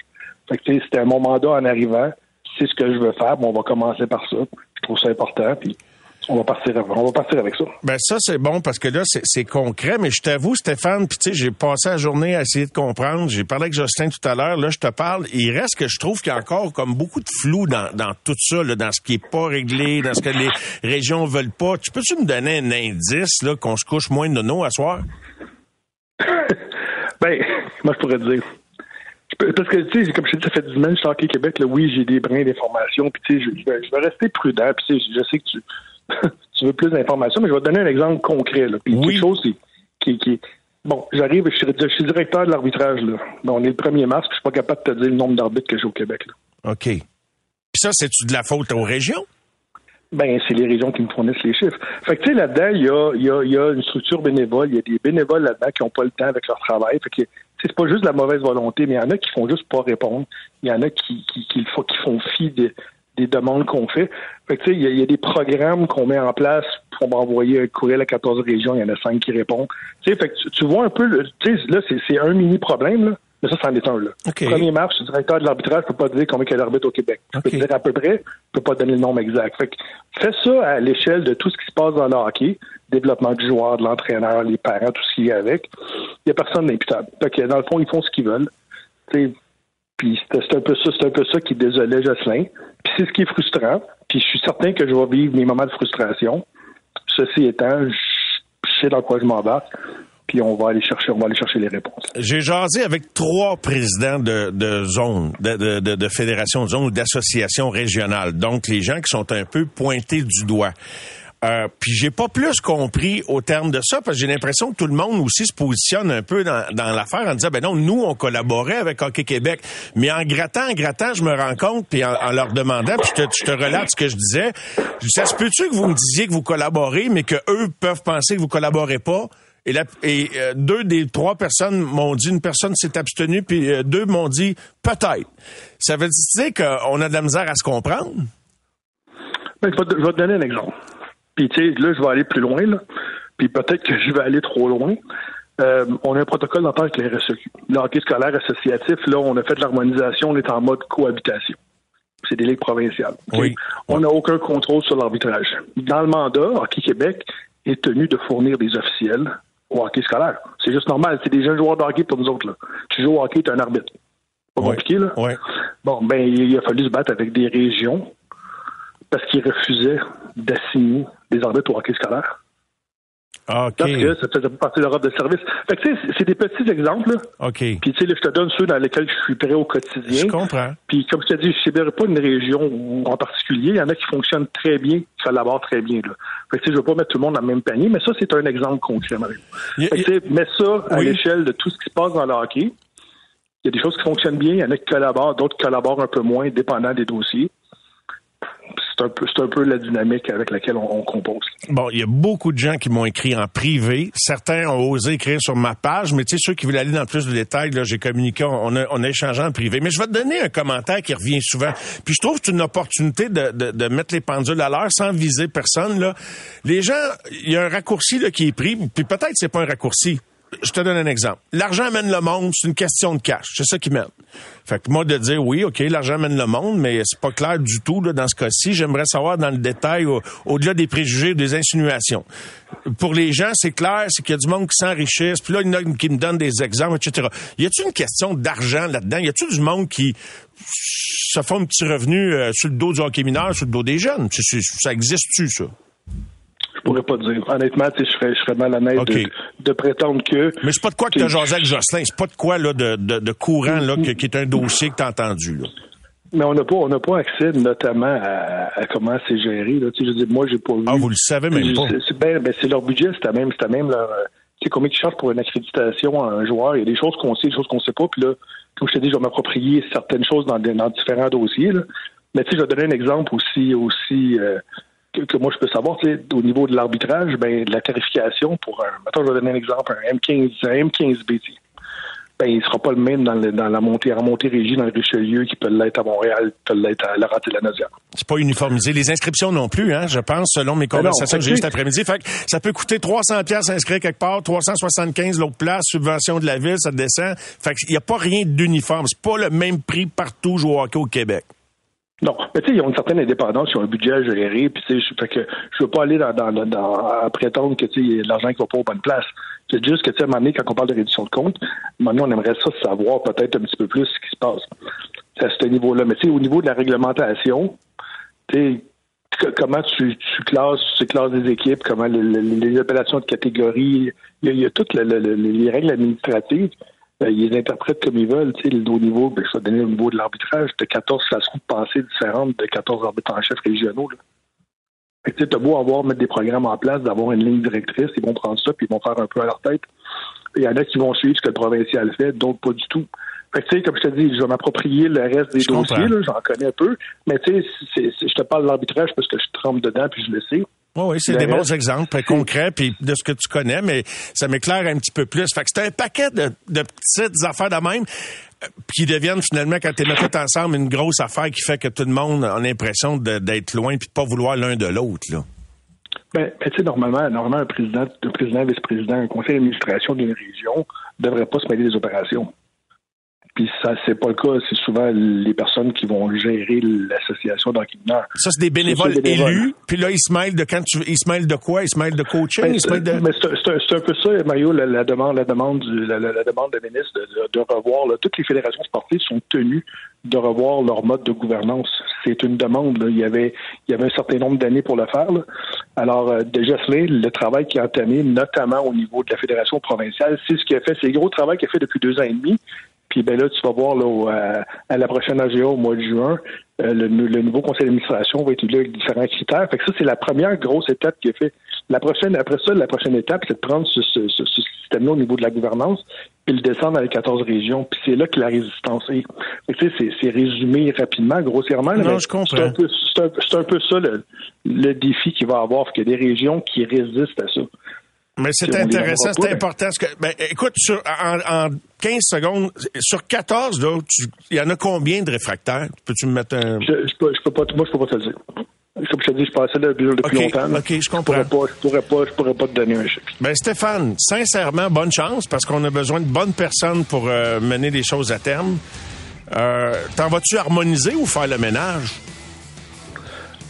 Fait que c'était mon mandat en arrivant. C'est ce que je veux faire. Bon, on va commencer par ça. Je trouve ça important. Puis on va partir, on va partir avec ça. Ben ça c'est bon parce que là c'est concret, mais je t'avoue Stéphane, puis tu sais j'ai passé la journée à essayer de comprendre. J'ai parlé avec Justin tout à l'heure. Là je te parle, il reste que je trouve qu'il y a encore comme beaucoup de flou dans, dans tout ça, là, dans ce qui est pas réglé, dans ce que les régions veulent pas. Tu peux-tu me donner un indice là qu'on se couche moins de nos à soir? ben moi je pourrais te dire. Parce que, tu sais, comme je te dis, ça fait 10 semaines que je suis Québec. Là, oui, j'ai des brins d'informations. Puis, tu sais, je, je, vais rester prudent. Puis, tu sais, je sais que tu, tu veux plus d'informations, mais je vais te donner un exemple concret. Là. Puis quelque chose qui, qui, Bon, j'arrive, je, suis directeur de l'arbitrage. là. on est le 1er mars, puis je suis pas capable de te dire le nombre d'arbitres que j'ai au Québec. Là. OK. Puis ça, c'est-tu de la faute aux régions? Ben, c'est les régions qui me fournissent les chiffres. Fait que, tu sais, là-dedans, il y a, y, a, y a, une structure bénévole. Il y a des bénévoles là-dedans qui n'ont pas le temps avec leur travail. Fait que, c'est pas juste de la mauvaise volonté, mais il y en a qui font juste pas répondre. Il y en a qui, qui, qui, qui font fi de, des demandes qu'on fait. Il y, y, a des programmes qu'on met en place pour m'envoyer un courriel à 14 régions, il y en a 5 qui répondent. fait que tu, vois un peu, là, c'est un mini problème, là. Mais ça, c'en est un, là. Premier marche, le directeur de l'arbitrage, je peux pas dire combien il y a d'arbitres au Québec. Je peux te dire à peu près, je peux pas donner le nombre exact. Fait que, fais ça à l'échelle de tout ce qui se passe dans le hockey, développement du joueur, de l'entraîneur, les parents, tout ce qui est avec. Il y a personne d'imputable. Fait que, dans le fond, ils font ce qu'ils veulent. Puis c'est un peu ça, c'est un peu ça qui désolait Jocelyn. Puis c'est ce qui est frustrant. Puis je suis certain que je vais vivre mes moments de frustration. Ceci étant, je sais dans quoi je m'embarque puis on va aller chercher, on va aller chercher les réponses. J'ai jasé avec trois présidents de, de zones, de, de, de fédérations de zones ou d'associations régionales, donc les gens qui sont un peu pointés du doigt. Euh, puis j'ai pas plus compris au terme de ça parce que j'ai l'impression que tout le monde aussi se positionne un peu dans, l'affaire en disant ben non nous on collaborait avec Hockey Québec mais en grattant en grattant je me rends compte puis en, leur demandant puis je te, je te relate ce que je disais ça se peut-tu que vous me disiez que vous collaborez mais que eux peuvent penser que vous collaborez pas? Et, et euh, deux des trois personnes m'ont dit, une personne s'est abstenue, puis euh, deux m'ont dit peut-être. Ça veut dire qu'on a de la misère à se comprendre? Ben, je, vais te, donner un exemple. Puis, tu sais, là, je vais aller plus loin, là. Puis peut-être que je vais aller trop loin. Euh, on a un protocole d'entente avec les RSEQ. Le hockey scolaire associatif, là, on a fait de l'harmonisation, on est en mode cohabitation. C'est des ligues provinciales. Oui. On n'a aucun contrôle sur l'arbitrage. Dans le mandat, Hockey Québec est tenu de fournir des officiels au hockey scolaire. C'est juste normal. C'est des jeunes joueurs de hockey pour nous autres. Là. Tu joues au hockey, tu es un arbitre. Pas compliqué, là? Bon, ben, il a fallu se battre avec des régions parce qu'ils refusaient d'assigner des arbitres au hockey scolaire. OK. Parce que ça faisait partie de leur offre de service. Fait que, tu sais, c'est des petits exemples. OK. Puis, tu sais, je te donne ceux dans lesquels je suis prêt au quotidien. Je comprends. Puis, comme je te dis, je ne pas une région en particulier. Il y en a qui fonctionnent très bien, qui collaborent très bien, là. Fait que, tu sais, je veux pas mettre tout le monde dans le même panier, mais ça, c'est un exemple concret, Mario. Fait que, tu sais, mets ça à l'échelle de tout ce qui se passe dans le hockey. Il y a des choses qui fonctionnent bien, il y en a qui collaborent, d'autres qui collaborent un peu moins, dépendant des dossiers c'est un peu la dynamique avec laquelle on, compose. Bon, il y a beaucoup de gens qui m'ont écrit en privé. Certains ont osé écrire sur ma page, mais tu sais ceux qui veulent aller dans plus de détails, là, j'ai communiqué, on a, on a échangé en privé. Mais je vais te donner un commentaire qui revient souvent. Puis je trouve que c'est une opportunité de, de, de, mettre les pendules à l'heure sans viser personne. Là. Les gens, il y a un raccourci là, qui est pris, puis peut-être c'est pas un raccourci je te donne un exemple. L'argent mène le monde, c'est une question de cash. C'est ça qui mène. Fait que moi, de dire oui, OK, l'argent mène le monde, mais c'est pas clair du tout là, dans ce cas-ci. J'aimerais savoir dans le détail, au-delà des préjugés, des insinuations. Pour les gens, c'est clair, c'est qu'il y a du monde qui s'enrichisse, puis là, il y en a qui me donnent des exemples, etc. Y a-t-il une question d'argent là-dedans? Y a-t-il du monde qui se fait un petit revenu euh, sur le dos du hockey mineur, sur le dos des jeunes? Ça existe-tu, ça? Je pourrais pas dire. Honnêtement, je serais, je serais malhonnête de, prétendre que. Mais c'est pas de quoi que tu as jasé avec Jocelyn. C'est pas de quoi là, de, de, courant là, qui est un dossier que tu as entendu. Là. Mais on n'a pas, on n'a pas accès notamment à, comment c'est géré. Là. Tu sais, je dis, moi, j'ai pas vu. Ah, vous le savez même pas. C'est, ben, ben, c'est leur budget, c'est même, c'est même leur. Tu sais, combien ils chargent pour une accréditation à un joueur. Il y a des choses qu'on sait, des choses qu'on sait pas. Puis là, comme je te dis, je vais m'approprier certaines choses dans, dans différents dossiers. Là. Mais tu sais, je vais donner un exemple aussi, aussi euh, que, moi je peux savoir, au niveau de l'arbitrage, ben, la tarification pour un, maintenant je vais donner un exemple, un M15, un M15B, ben, il sera pas le même dans, dans la montée, en montée régie dans le Richelieu qui peut l'être à Montréal, qui peut l'être à la et la Naudière. C'est pas uniformisé. Les inscriptions non plus, hein, je pense, selon mes ben conversations que j'ai eues cet après-midi. Fait que ça peut coûter 300 pièces inscrire quelque part, 375 l'autre place, subvention de la ville, ça descend. Fait qu'il n'y a pas rien d'uniforme. C'est pas le même prix partout jouer au hockey au Québec. Non, mais tu sais, ils ont une certaine indépendance, ils ont un budget à gérer, puis tu sais, fait que je veux pas aller dans, dans, dans à prétendre que tu sais, y a l'argent qui va pas aux bonnes places. C'est juste que tu sais, à un moment donné, quand on parle de réduction de compte, maintenant on aimerait ça savoir peut-être un petit peu plus ce qui se passe à ce niveau-là. Mais tu sais, au niveau de la réglementation, tu sais, comment tu, tu classes, tu classes des équipes, comment les, les, appelations de catégorie, il y a, toutes les règles administratives ils les interprètent comme ils veulent. Tu sais, le niveau, ben, vais donner au niveau de l'arbitrage, tu as 14 façons de penser différentes de 14 arbitres en chef régionaux. Tu as beau avoir, mettre des programmes en place, d'avoir une ligne directrice, ils vont prendre ça puis ils vont faire un peu à leur tête. Il y en a qui vont suivre ce que le provincial fait, d'autres pas du tout. Fait que, comme je te dis, je vais m'approprier le reste des dossiers, j'en connais un peu. Mais tu sais, je te parle de l'arbitrage parce que je trempe dedans puis je le sais. Oui, oui, c'est des bons exemples concrets puis de ce que tu connais, mais ça m'éclaire un petit peu plus. Fait que c'est un paquet de, petites affaires de même euh, qui deviennent finalement, quand tu les toutes ensemble, une grosse affaire qui fait que tout le monde a l'impression d'être loin puis de pas vouloir l'un de l'autre. Là. Ben, ben tu sais, normalement, normalement, un président, un président, vice-président, un conseil d'administration d'une région ne devrait pas se mêler des opérations. Puis ça, c'est pas le cas. C'est souvent les personnes qui vont gérer l'association mineur. Ça, c'est des bénévoles, élus. Puis là, ils se mêlent de quand tu, ils se mêlent de quoi? Ils se mêlent de coaching? Ben, ils se mêlent de... Mais c'est un, peu ça, Mario, la, la, demande, la demande du, la, la, demande de ministre de, de, revoir. Là, toutes les fédérations sportives sont tenues de revoir leur mode de gouvernance. C'est une demande. Là. Il y avait, il y avait un certain nombre d'années pour le faire. Là. Alors, euh, déjà, le travail qui a entamé, notamment au niveau de la fédération provinciale, c'est ce qui a fait, c'est le gros travail qu'il a fait depuis deux ans et demi. Puis ben là, tu vas voir là, à la prochaine AGA au mois de juin, euh, le, nouveau conseil d'administration va étudier avec différents critères. Fait que ça, c'est la première grosse étape qui est faite. La prochaine, après ça, la prochaine étape, c'est de prendre ce, ce, ce, système-là au niveau de la gouvernance, puis le descendre dans les 14 régions. Puis c'est là que la résistance est. Tu sais, c'est résumé rapidement, grossièrement. Non, je comprends. C'est un, peu, un peu ça le, le défi qu'il va avoir, qu'il y a des régions qui résistent à ça. Mais c'est intéressant, c'est important. Que, ben, écoute, sur, en, 15 secondes, sur 14, il y en a combien de réfractaires? Peux-tu me mettre un... Je, je, peux, je peux pas, moi, je peux pas te le dire. Comme je te dis, je passais là depuis longtemps. OK, je comprends. Je pourrais, pas, je pourrais pas, je pourrais pas te donner un chiffre. Ben, Stéphane, sincèrement, bonne chance, parce qu'on a besoin de bonnes personnes pour euh, mener les choses à terme. Euh, T'en vas-tu harmoniser ou faire le ménage?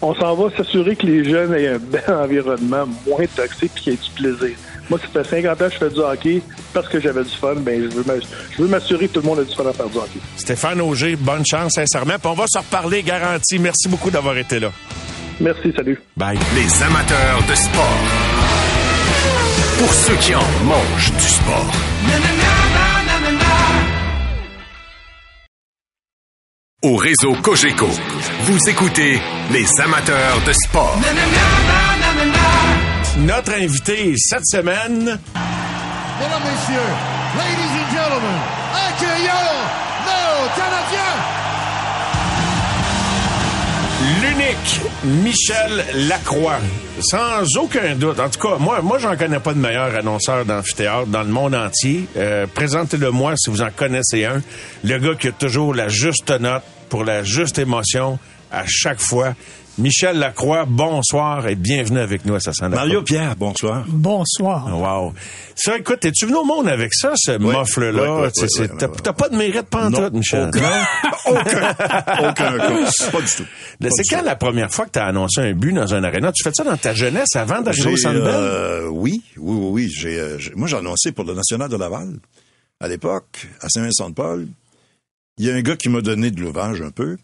On s'en va s'assurer que les jeunes aient un bel environnement moins toxique et qu'il y ait du plaisir. Moi, ça fait 50 ans que je fais du hockey parce que j'avais du fun. Ben, je veux m'assurer que tout le monde a du fun à faire du hockey. Stéphane Auger, bonne chance, sincèrement. Puis on va se reparler, garanti. Merci beaucoup d'avoir été là. Merci, salut. Bye. Les amateurs de sport. Pour ceux qui en mangent du sport. Au réseau Cogeco, vous écoutez les amateurs de sport. Notre invité cette semaine. Mesdames, Messieurs, ladies and gentlemen, accueillons nos Canadiens. Michel Lacroix. Sans aucun doute. En tout cas, moi, moi, j'en connais pas de meilleur annonceur d'amphithéâtre dans le monde entier. Euh, Présentez-le-moi si vous en connaissez un. Le gars qui a toujours la juste note pour la juste émotion à chaque fois. Michel Lacroix, bonsoir et bienvenue avec nous à ça Mario Pierre, bonsoir. Bonsoir. Wow. Ça, écoute, es-tu venu au monde avec ça, ce oui, là T'as pas de mérite pantoute, Michel. Aucun. aucun. aucun. Pas du tout. C'est quand la première fois que tu as annoncé un but dans un aréna? Tu fais ça dans ta jeunesse avant d'arriver au Centre euh, oui, oui, oui, oui. J'ai, euh, moi, j'ai annoncé pour le National de Laval. À l'époque, à Saint-Vincent-de-Paul, il y a un gars qui m'a donné de l'ouvrage un peu.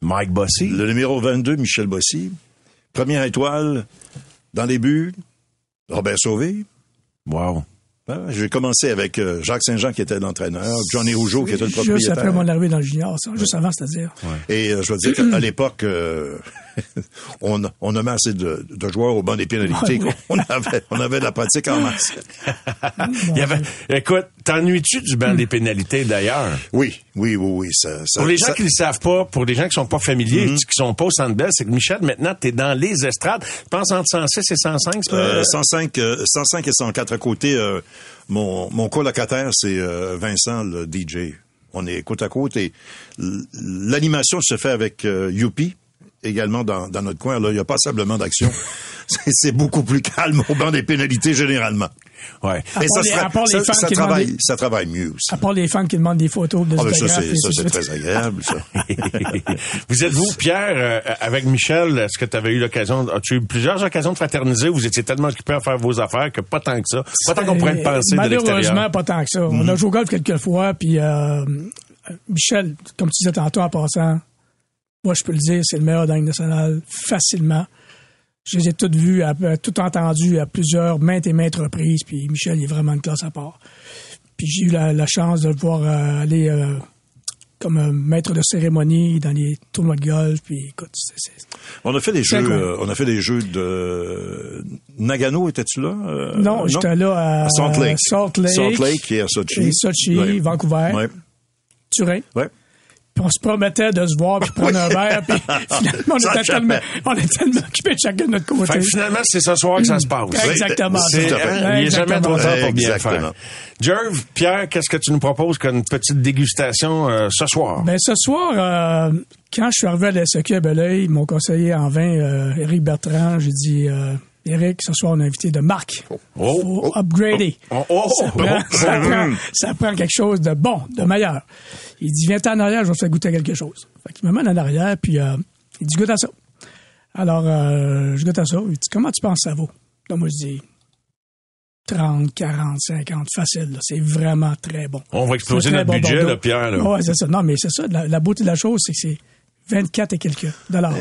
Mike Bossy. Le numéro 22, Michel Bossy. Première étoile dans les buts, Robert Sauvé. Wow. J'ai commencé avec euh, Jacques Saint-Jean qui était l'entraîneur, Johnny Rougeau qui était le propriétaire. Juste après mon arrivée dans le junior, ça, juste avant, c'est-à-dire. Et euh, je veux dire qu'à l'époque, euh, on, on a assez de, de, joueurs au banc des pénalités. on, avait, on avait de la pratique en masse. Il y avait, écoute, t'ennuies-tu du banc des pénalités d'ailleurs? Oui, oui, oui, oui. Ça, ça, pour les gens ça... qui ne savent pas, pour les gens qui sont pas familiers, mm -hmm. qui sont pas au Centre Bell, c'est que Michel, maintenant, tu es dans les estrades. Je pense entre 106 et 105, c'est euh, 105, 105 et 104 à côté. Euh, mon, mon colocataire, c'est euh, Vincent, le DJ. On est côte à côte et l'animation se fait avec euh, Youpi, également dans, dans, notre coin. Là, il n'y a pas simplement d'action. c'est beaucoup plus calme au banc des pénalités généralement. Ouais. Et ça, les, ça, ça, ça travaille, des... ça travaille mieux aussi. À part les fans qui demandent des photos de ah, ben ça, c'est, ça, c'est très agréable, ça. vous êtes-vous, Pierre, euh, avec Michel, est-ce que tu avais eu l'occasion, as-tu eu plusieurs occasions de fraterniser vous étiez tellement occupé à faire vos affaires que pas tant que ça? Pas tant qu'on pourrait penser de l'extérieur. Malheureusement, pas tant que ça. Mm -hmm. On a joué au golf quelques fois, puis euh, Michel, comme tu disais tantôt en passant, moi, je peux le dire, c'est le meilleur dans nationale facilement. Je les ai toutes vues, tout entendues à plusieurs, maintes et maintes reprises. Puis Michel, il est vraiment une classe à part. Puis j'ai eu la, la, chance de le voir euh, aller euh, comme euh, maître de cérémonie dans les tournois de golf. Puis écoute, on a fait des jeux. On a fait des jeux de Nagano. Étais-tu là? Non, j'étais là à, à Salt Lake. Salt Lake. Salt Lake et à Sochi. Et Sochi, ouais. Vancouver. Ouais. Turin. Ouais puis on se promettait de se voir puis prendre un verre puis finalement on était, tellement, on était tellement occupés de chacun de notre côté. Fait finalement c'est ce soir que ça se passe. Exactement. C'est, hein, il est jamais trop tard pour bien faire. Jerv, Pierre, qu'est-ce que tu nous proposes comme petite dégustation euh, ce soir? Ben ce soir, euh, quand je suis arrivé à la SQ à Belleuil, mon conseiller en vin, euh, Éric Bertrand, j'ai dit Eric, ce soir, on a invité de Marc. Oh, oh, upgrader. Oh, oh, ça, prend, ça, prend, ça, prend, quelque chose de bon, de meilleur. Il dit, viens en arrière, je vais te faire goûter quelque chose. Fait qu'il me mène en arrière, puis euh, il dit, goûte à ça. Alors, euh, je goûte à ça. Il dit, comment tu penses que ça vaut? Là, moi, je dis, 30, 40, 50, facile. là. C'est vraiment très bon. On va exploser notre bon budget, là, Pierre. Là. Ouais, c'est ça. Non, mais c'est ça. La, la beauté de la chose, c'est que c'est 24 et quelques dollars.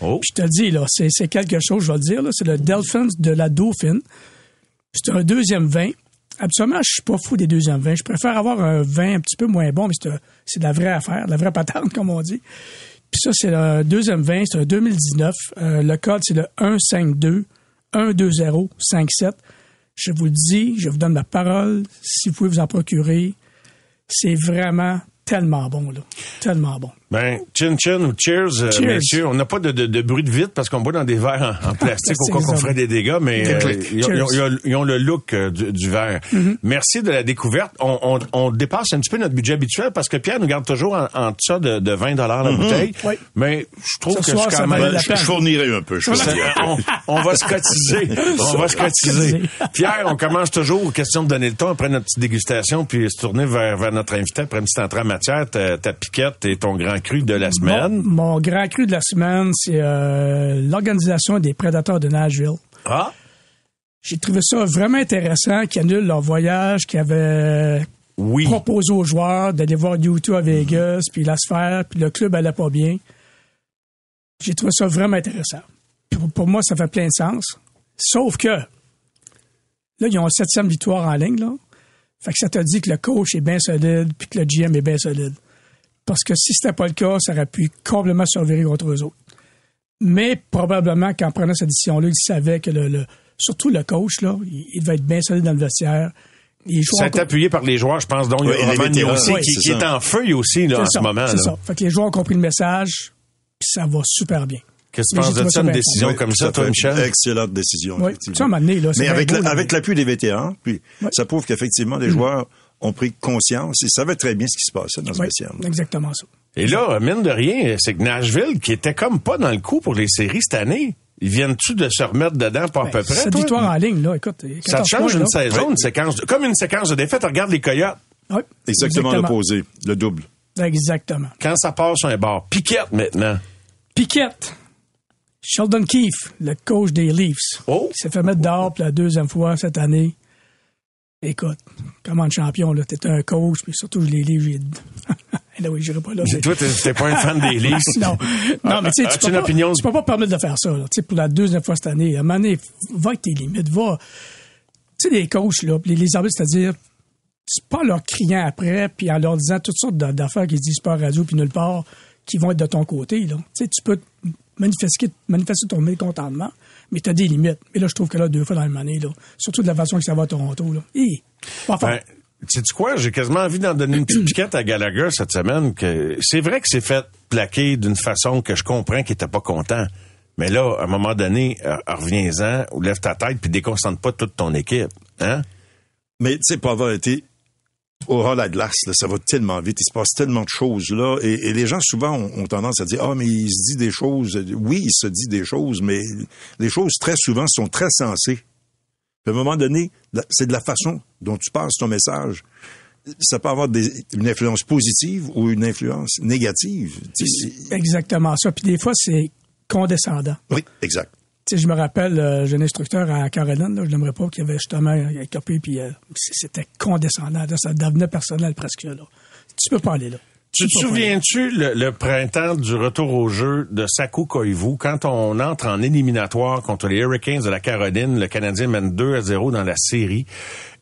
Oh. Je te dis, là, c'est, quelque chose, je vais le dire. C'est le Delphins de la Dauphine. C'est un deuxième vin. Absolument, je suis pas fou des deuxièmes vins. Je préfère avoir un vin un petit peu moins bon, mais c'est de la vraie affaire, de la vraie patente, comme on dit. Puis ça, c'est le deuxième vin, c'est un 2019. Euh, le code, c'est le 152 120 57. Je vous le dis, je vous donne ma parole. Si vous pouvez vous en procurer, c'est vraiment tellement bon, là. Tellement bon. Ben, chin chin ou cheers, euh, Cheers. messieurs. On n'a pas de, de, de bruit de vide parce qu'on boit dans des verres en, en plastique au cas qu'on ferait des dégâts, mais euh, ils, ont, ils ont- ils ont- ils ont le look euh, du, du verre. Mm-hmm. Merci de la découverte. On, on, on dépasse un petit peu notre budget habituel parce que Pierre nous garde toujours en, en deçà de, de 20 dollars la bouteille. Oui. Mais je trouve Ce que soir, c'est ça quand même... Je, je fournirai un peu. Je Ça, on, on va se cotiser. On va se cotiser. Pierre, on commence toujours aux questions de donner le ton après notre petite dégustation, puis se tourner vers, vers notre invité après une petite entrée en matière, ta, ta piquette et ton grand cru de la semaine. Mon, mon grand cru de la semaine, c'est euh, l'Organisation des prédateurs de Nashville. Ah, J'ai trouvé ça vraiment intéressant qu'ils annulent leur voyage, qu'ils avaient oui. proposé aux joueurs d'aller voir U2 à Vegas, puis la sphère, puis le club allait pas bien. J'ai trouvé ça vraiment intéressant. Pour, pour moi, ça fait plein de sens. Sauf que, là, ils ont une septième victoire en ligne, là. Fait que ça te dit que le coach est bien solide, puis que le GM est bien solide. Parce que si c'était pas le cas, ça aurait pu complètement survirer contre eux autres. Mais probablement qu'en prenant cette décision-là, ils savaient que le, le- surtout le coach, là, il, il devait être bien solide dans le vestiaire. Ça joueurs est appuyé par les joueurs, je pense. Donc, il y Oui, a Roman vétérans, aussi, oui, qui, est ça. en feuille aussi, là, en ça, ce moment. C'est ça. Fait que les joueurs ont compris le message, puis ça va super bien. Qu'est-ce que tu penses de ça, ça une décision Oui, comme ça, toi. Michel? Excellente décision. Oui. un moment donné, là, Mais avec, la- l'appui des vétérans, puis Oui. ça prouve qu'effectivement, les joueurs ont pris conscience et savaient très bien ce qui se passait dans ce Oui, vestiaire. exactement ça. Et là, mine de rien, c'est que Nashville, qui était comme pas dans le coup pour les séries cette année, ils viennent-tu de se remettre dedans pas à peu près, Cette toi? victoire en ligne, là, écoute. Ça 14 te change points, une là. saison, Oui. une séquence, de- comme une séquence de défaite. Regarde les Coyotes. Oui, Exactement, l'opposé, le double. Exactement. Quand ça passe sur un bar. Piquette, maintenant. Piquette. Sheldon Keefe, le coach des Leafs. Oh. Il s'est fait mettre dehors pour la deuxième fois cette année. Écoute, comment de champion, là, t'étais un coach, puis surtout les Leafs, j'ai... là, oui, j'irai pas là. mais- Toi, t'es pas un fan des Leafs? non, non, mais tu sais, tu peux, pas, opinion? tu peux pas permettre de faire ça. Tu sais, pour la deuxième fois cette année, à un moment donné, va avec tes limites, va. Tu sais, les coachs, là, les, les arbitres, c'est-à-dire, c'est pas en leur criant après, puis en leur disant toutes sortes d'a- d'affaires qu'ils disent pas à radio, puis nulle part, qui vont être de ton côté. Là. Tu sais, tu peux manifester, manifester ton mécontentement, mais tu as des limites. Et là, je trouve que là, deux fois dans la même année, là, surtout de la façon que ça va à Toronto, là, hi, pas fort. Ben, sais-tu quoi? J'ai quasiment envie d'en donner une petite piquette à Gallagher cette semaine. que C'est vrai que c'est fait plaquer d'une façon que je comprends qu'il était pas content. Mais là, à un moment donné, euh, reviens-en, ou lève ta tête, puis déconcentre pas toute ton équipe. Hein? Mais tu sais, pour avoir été au ras la glace, là, ça va tellement vite, il se passe tellement de choses là, et, et les gens souvent ont, ont tendance à dire ah mais il se dit des choses, oui il se dit des choses, mais les choses très souvent sont très sensées. Puis à un moment donné, c'est de la façon dont tu passes ton message. Ça peut avoir des- une influence positive ou une influence négative. Exactement ça. Puis des fois, c'est condescendant. oui, exact. Tu sais, je me rappelle, euh, j'ai un instructeur à Caroline, là, je l'aimerais pas, qui avait justement euh, copé, puis euh, c'était condescendant. là, ça devenait personnel presque. Là. Tu peux pas aller là. Tu te souviens-tu le, le printemps du retour au jeu de Saku Koivu, quand on entre en éliminatoire contre les Hurricanes de la Caroline, le Canadien mène 2 à 0 dans la série,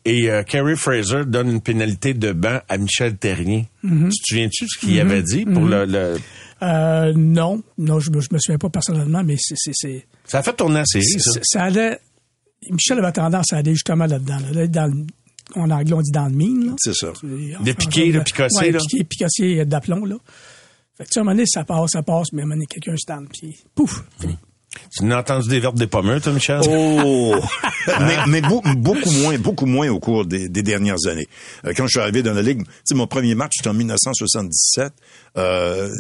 et euh, Kerry Fraser donne une pénalité de banc à Michel Terrien. Mm-hmm. Tu te souviens-tu de ce qu'il avait dit pour le, le- Euh, non, non, je me, je me souviens pas personnellement, mais c'est, Ça a fait tourner la série, ça. ça allait. Michel avait tendance à aller justement là-dedans. Là, dans le- en anglais, on dit dans le mine. Là. C'est ça. De piquer, de dit- picasser, ouais, là. piquer, piquer d'aplomb, là. Fait que, tu sais, à un moment donné, ça passe, ça passe, mais à un moment donné, quelqu'un stand, puis pouf, fini. Tu n'as entendu des verbes des pommeux, toi, Michel? Oh! mais mais beau- beaucoup moins, beaucoup moins au cours des, des dernières années. Euh, quand je suis arrivé dans la Ligue, tu sais, mon premier match, c'était en 1977. Euh,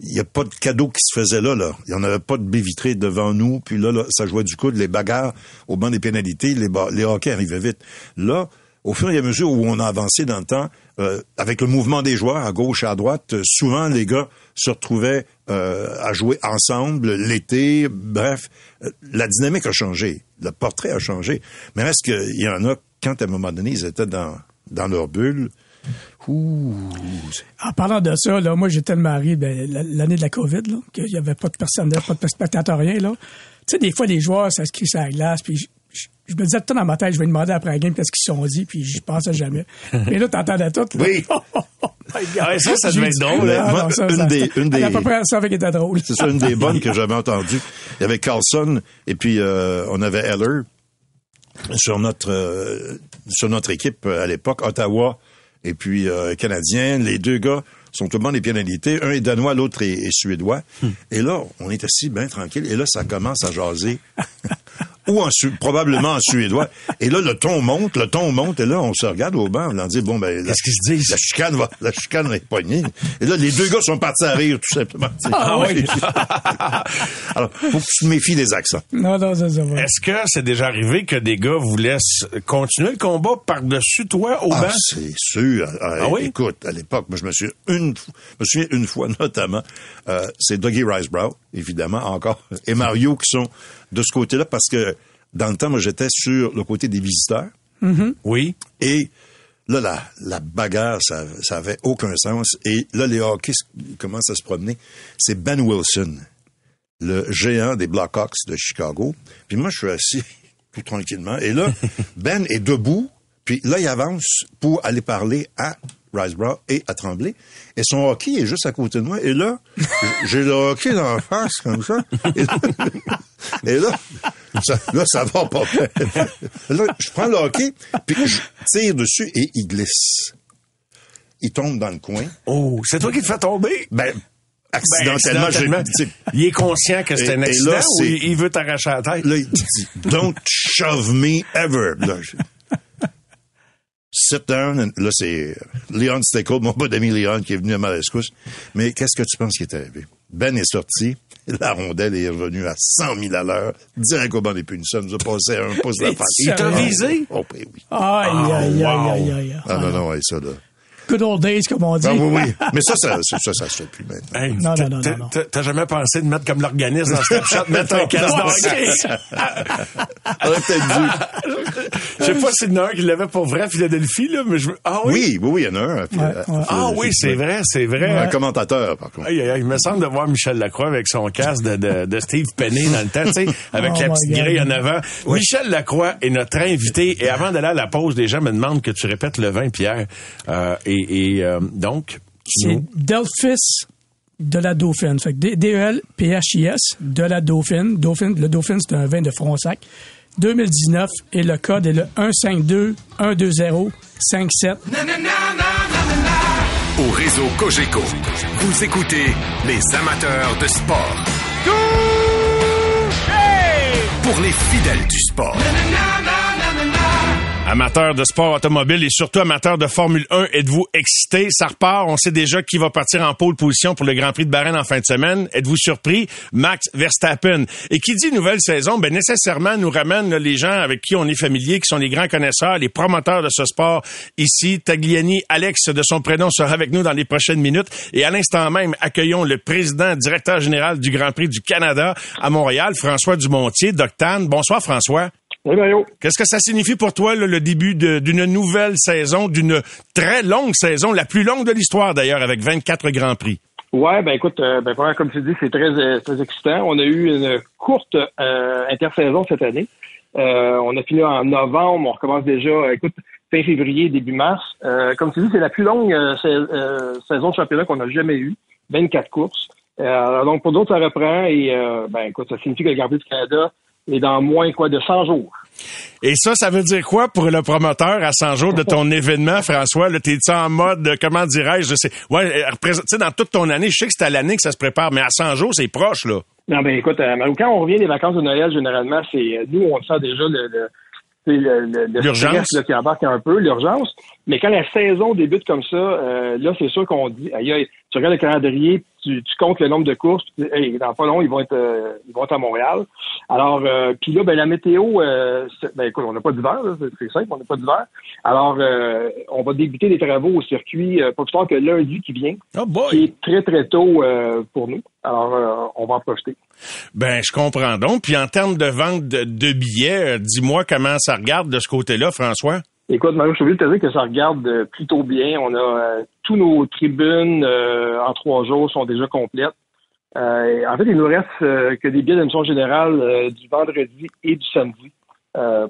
il n'y a pas de cadeau qui se faisait là, là. Il n'y en avait pas de baie vitrée devant nous. Puis là, là, ça jouait du coude, les bagarres au banc des pénalités, les, les hockey arrivaient vite. Là, au fur et à mesure où on a avancé dans le temps, euh, avec le mouvement des joueurs à gauche et à droite, euh, souvent les gars se retrouvaient euh, à jouer ensemble l'été. Bref, euh, la dynamique a changé, le portrait a changé. Mais est-ce qu'il y en a quand à un moment donné ils étaient dans dans leur bulle? En parlant de ça, là, moi, j'étais marié ben, l'année de la COVID, là, qu'il n'y avait pas de personnel, pas de spectateur, rien. Là. Tu sais, des fois, les joueurs s'inscrivent sur la glace, puis je, me disais tout le dans ma tête, je vais demander après la game qu'est-ce qu'ils sont dit, puis je pensais jamais. Mais là, t'entendais tout. Là. Oui. Oh, my God. Ouais, ça, ça devait être drôle, Ah, hein? non, ça, Une ça- des- une À des- peu près ça qui était drôle. C'est ça, une des bonnes que j'avais entendues. Il y avait Carlson et puis euh, on avait Heller sur notre euh, sur notre équipe euh, à l'époque, Ottawa et puis euh, Canadien. Les deux gars sont tout le monde des pénalités. Un est danois, l'autre est, est suédois. Et là, on est assis bien tranquille. Et là, ça commence à jaser. Ou en su- probablement en suédois. Et là, le ton monte, le ton monte, et là, on se regarde au banc, on leur dit, bon, ben, la, Qu'est-ce qu'ils se disent? la chicane va, la chicane va être poignée. Et là, les deux gars sont partis à rire, tout simplement. Ah oui? Alors, faut que tu te méfies des accents. Non, non, ça, ça va. Est-ce que c'est déjà arrivé que des gars vous laissent continuer le combat par-dessus toi au Ah, banc? c'est sûr. Ah, Ah oui? Écoute, à l'époque, moi, je me suis une, me souviens une fois notamment, euh, c'est Dougie Ricebrough, évidemment, encore, et Mario qui sont de ce côté-là parce que dans le temps, moi, j'étais sur le côté des visiteurs Oui. et là, la, la bagarre, ça, ça avait aucun sens. Et là, les hockey commencent à se promener. C'est Ben Wilson, le géant des Blackhawks de Chicago. Puis moi, je suis assis tout tranquillement. Et là, Ben est debout. Puis là, il avance pour aller parler à Riceborough et à Tremblay. Et son hockey est juste à côté de moi. Et là, j'ai le hockey dans la face, comme ça. Et là, et là, ça, là, ça va pas. Là, je prends le hockey, puis je tire dessus et il glisse. Il tombe dans le coin. Oh, c'est toi qui te fais tomber? Ben, Ben, accidentellement, j'ai... accidentellement. Il est conscient que c'est un et accident là, ou il il veut t'arracher la tête? Là, il dit, don't shove me ever. Là, Sit down. and- là, c'est Leon Steckel, mon bon ami Leon, qui est venu à ma rescousse. Mais qu'est-ce que tu penses qui est arrivé? Ben est sorti. La rondelle est revenue à 100 000 à l'heure. Direct au banc des punitions. Ça nous a passé un pouce de la face. Il t'a visé? Oh, ben oui. Aïe, aïe, aïe, aïe, aïe. Ah, non, non, ouais, ça, là. Good old days, comme on dit. Ah, oui, oui. Mais ça, ça, ça, ça, ça se fait plus maintenant. Hey, Non, t'as- non, non, t'as- non, non. t'as- T'as jamais pensé de mettre comme l'organisme dans Snapchat, mettre un casque dans peut-être dû. Je sais pas si il y en a un qui l'avait pour vrai à Philadelphie, là, mais je veux- Ah oui? Oui, oui, oui, il y en a un. Ouais, ouais. Ah oui, c'est vrai, c'est vrai. Un commentateur, par contre. Aïe, aïe, aïe, il me semble de voir Michel Lacroix avec son casque de, de, de Steve Penny dans le temps, tu sais, avec Oh la petite God. grille en avant. Michel Lacroix est notre invité. Et avant d'aller à la pause, les gens me demandent que tu répètes le vin, Pierre. Euh, et et euh, donc, C'est Delphis de la Dauphine. Fait que D-E-L-P-H-I-S de la Dauphine. Dauphine. Le Dauphine, c'est un vin de Fronsac. 2019 et le code est le 152 120 57. Au réseau Cogeco, vous écoutez les amateurs de sport. Pour les fidèles du sport. Amateurs de sport automobile et surtout amateurs de Formule 1, êtes-vous excités? Ça repart. On sait déjà qui va partir en pole position pour le Grand Prix de Bahreïn en fin de semaine. Êtes-vous surpris? Max Verstappen. Et qui dit nouvelle saison, ben nécessairement nous ramène les gens avec qui on est familier, qui sont les grands connaisseurs, les promoteurs de ce sport ici. Tagliani, Alex de son prénom, sera avec nous dans les prochaines minutes. Et à l'instant même, accueillons le président directeur général du Grand Prix du Canada à Montréal, François Dumontier, d'Octane. Bonsoir François. Qu'est-ce que ça signifie pour toi, là, le début d'une nouvelle saison, d'une très longue saison, la plus longue de l'histoire d'ailleurs, avec 24 Grands Prix? Ouais, ben écoute, euh, ben, comme tu dis, c'est très, euh, très excitant. On a eu une courte euh, intersaison cette année. Euh, on a fini en novembre, on recommence déjà, écoute, fin février, début mars. Comme tu dis, c'est la plus longue sa- saison de championnat qu'on a jamais eue. 24 courses. Alors donc pour d'autres, ça reprend et ben écoute, ça signifie que le Grand Prix du Canada est dans moins quoi de 100 jours. Et ça, ça veut dire quoi pour le promoteur à 100 jours de ton événement, François? Là, t'es-tu en mode, euh, comment dirais-je, ouais, euh, tu sais, dans toute ton année, je sais que c'est à l'année que ça se prépare, mais à 100 jours, c'est proche, là. Non, ben écoute, euh, quand on revient des vacances de Noël, généralement, c'est nous, on sent déjà le, le, L'urgence. qui embarque un peu, l'urgence. Mais quand la saison débute comme ça, euh, là, c'est sûr qu'on dit, aïe, aïe, tu regardes le calendrier, tu comptes le nombre de courses, tu dis, hey, dans pas long, ils vont être, euh, ils vont être à Montréal. Alors, euh, puis là, ben, la météo, euh, ben, écoute, on n'a pas d'hiver, c'est simple, on n'a pas d'hiver. Alors, euh, on va débuter les travaux au circuit pas plus tard que lundi qui vient, Oh qui est très, très tôt pour nous. Alors, on va en profiter. Ben, je comprends donc. Puis en termes de vente de, de billets, dis-moi comment ça regarde de ce côté-là, François? Écoute, Mario, je suis obligé de te dire que ça regarde euh, plutôt bien. On a euh, tous nos tribunes euh, en trois jours sont déjà complètes. Euh, en fait, il nous reste euh, que des billets d'émission générale euh, du vendredi et du samedi.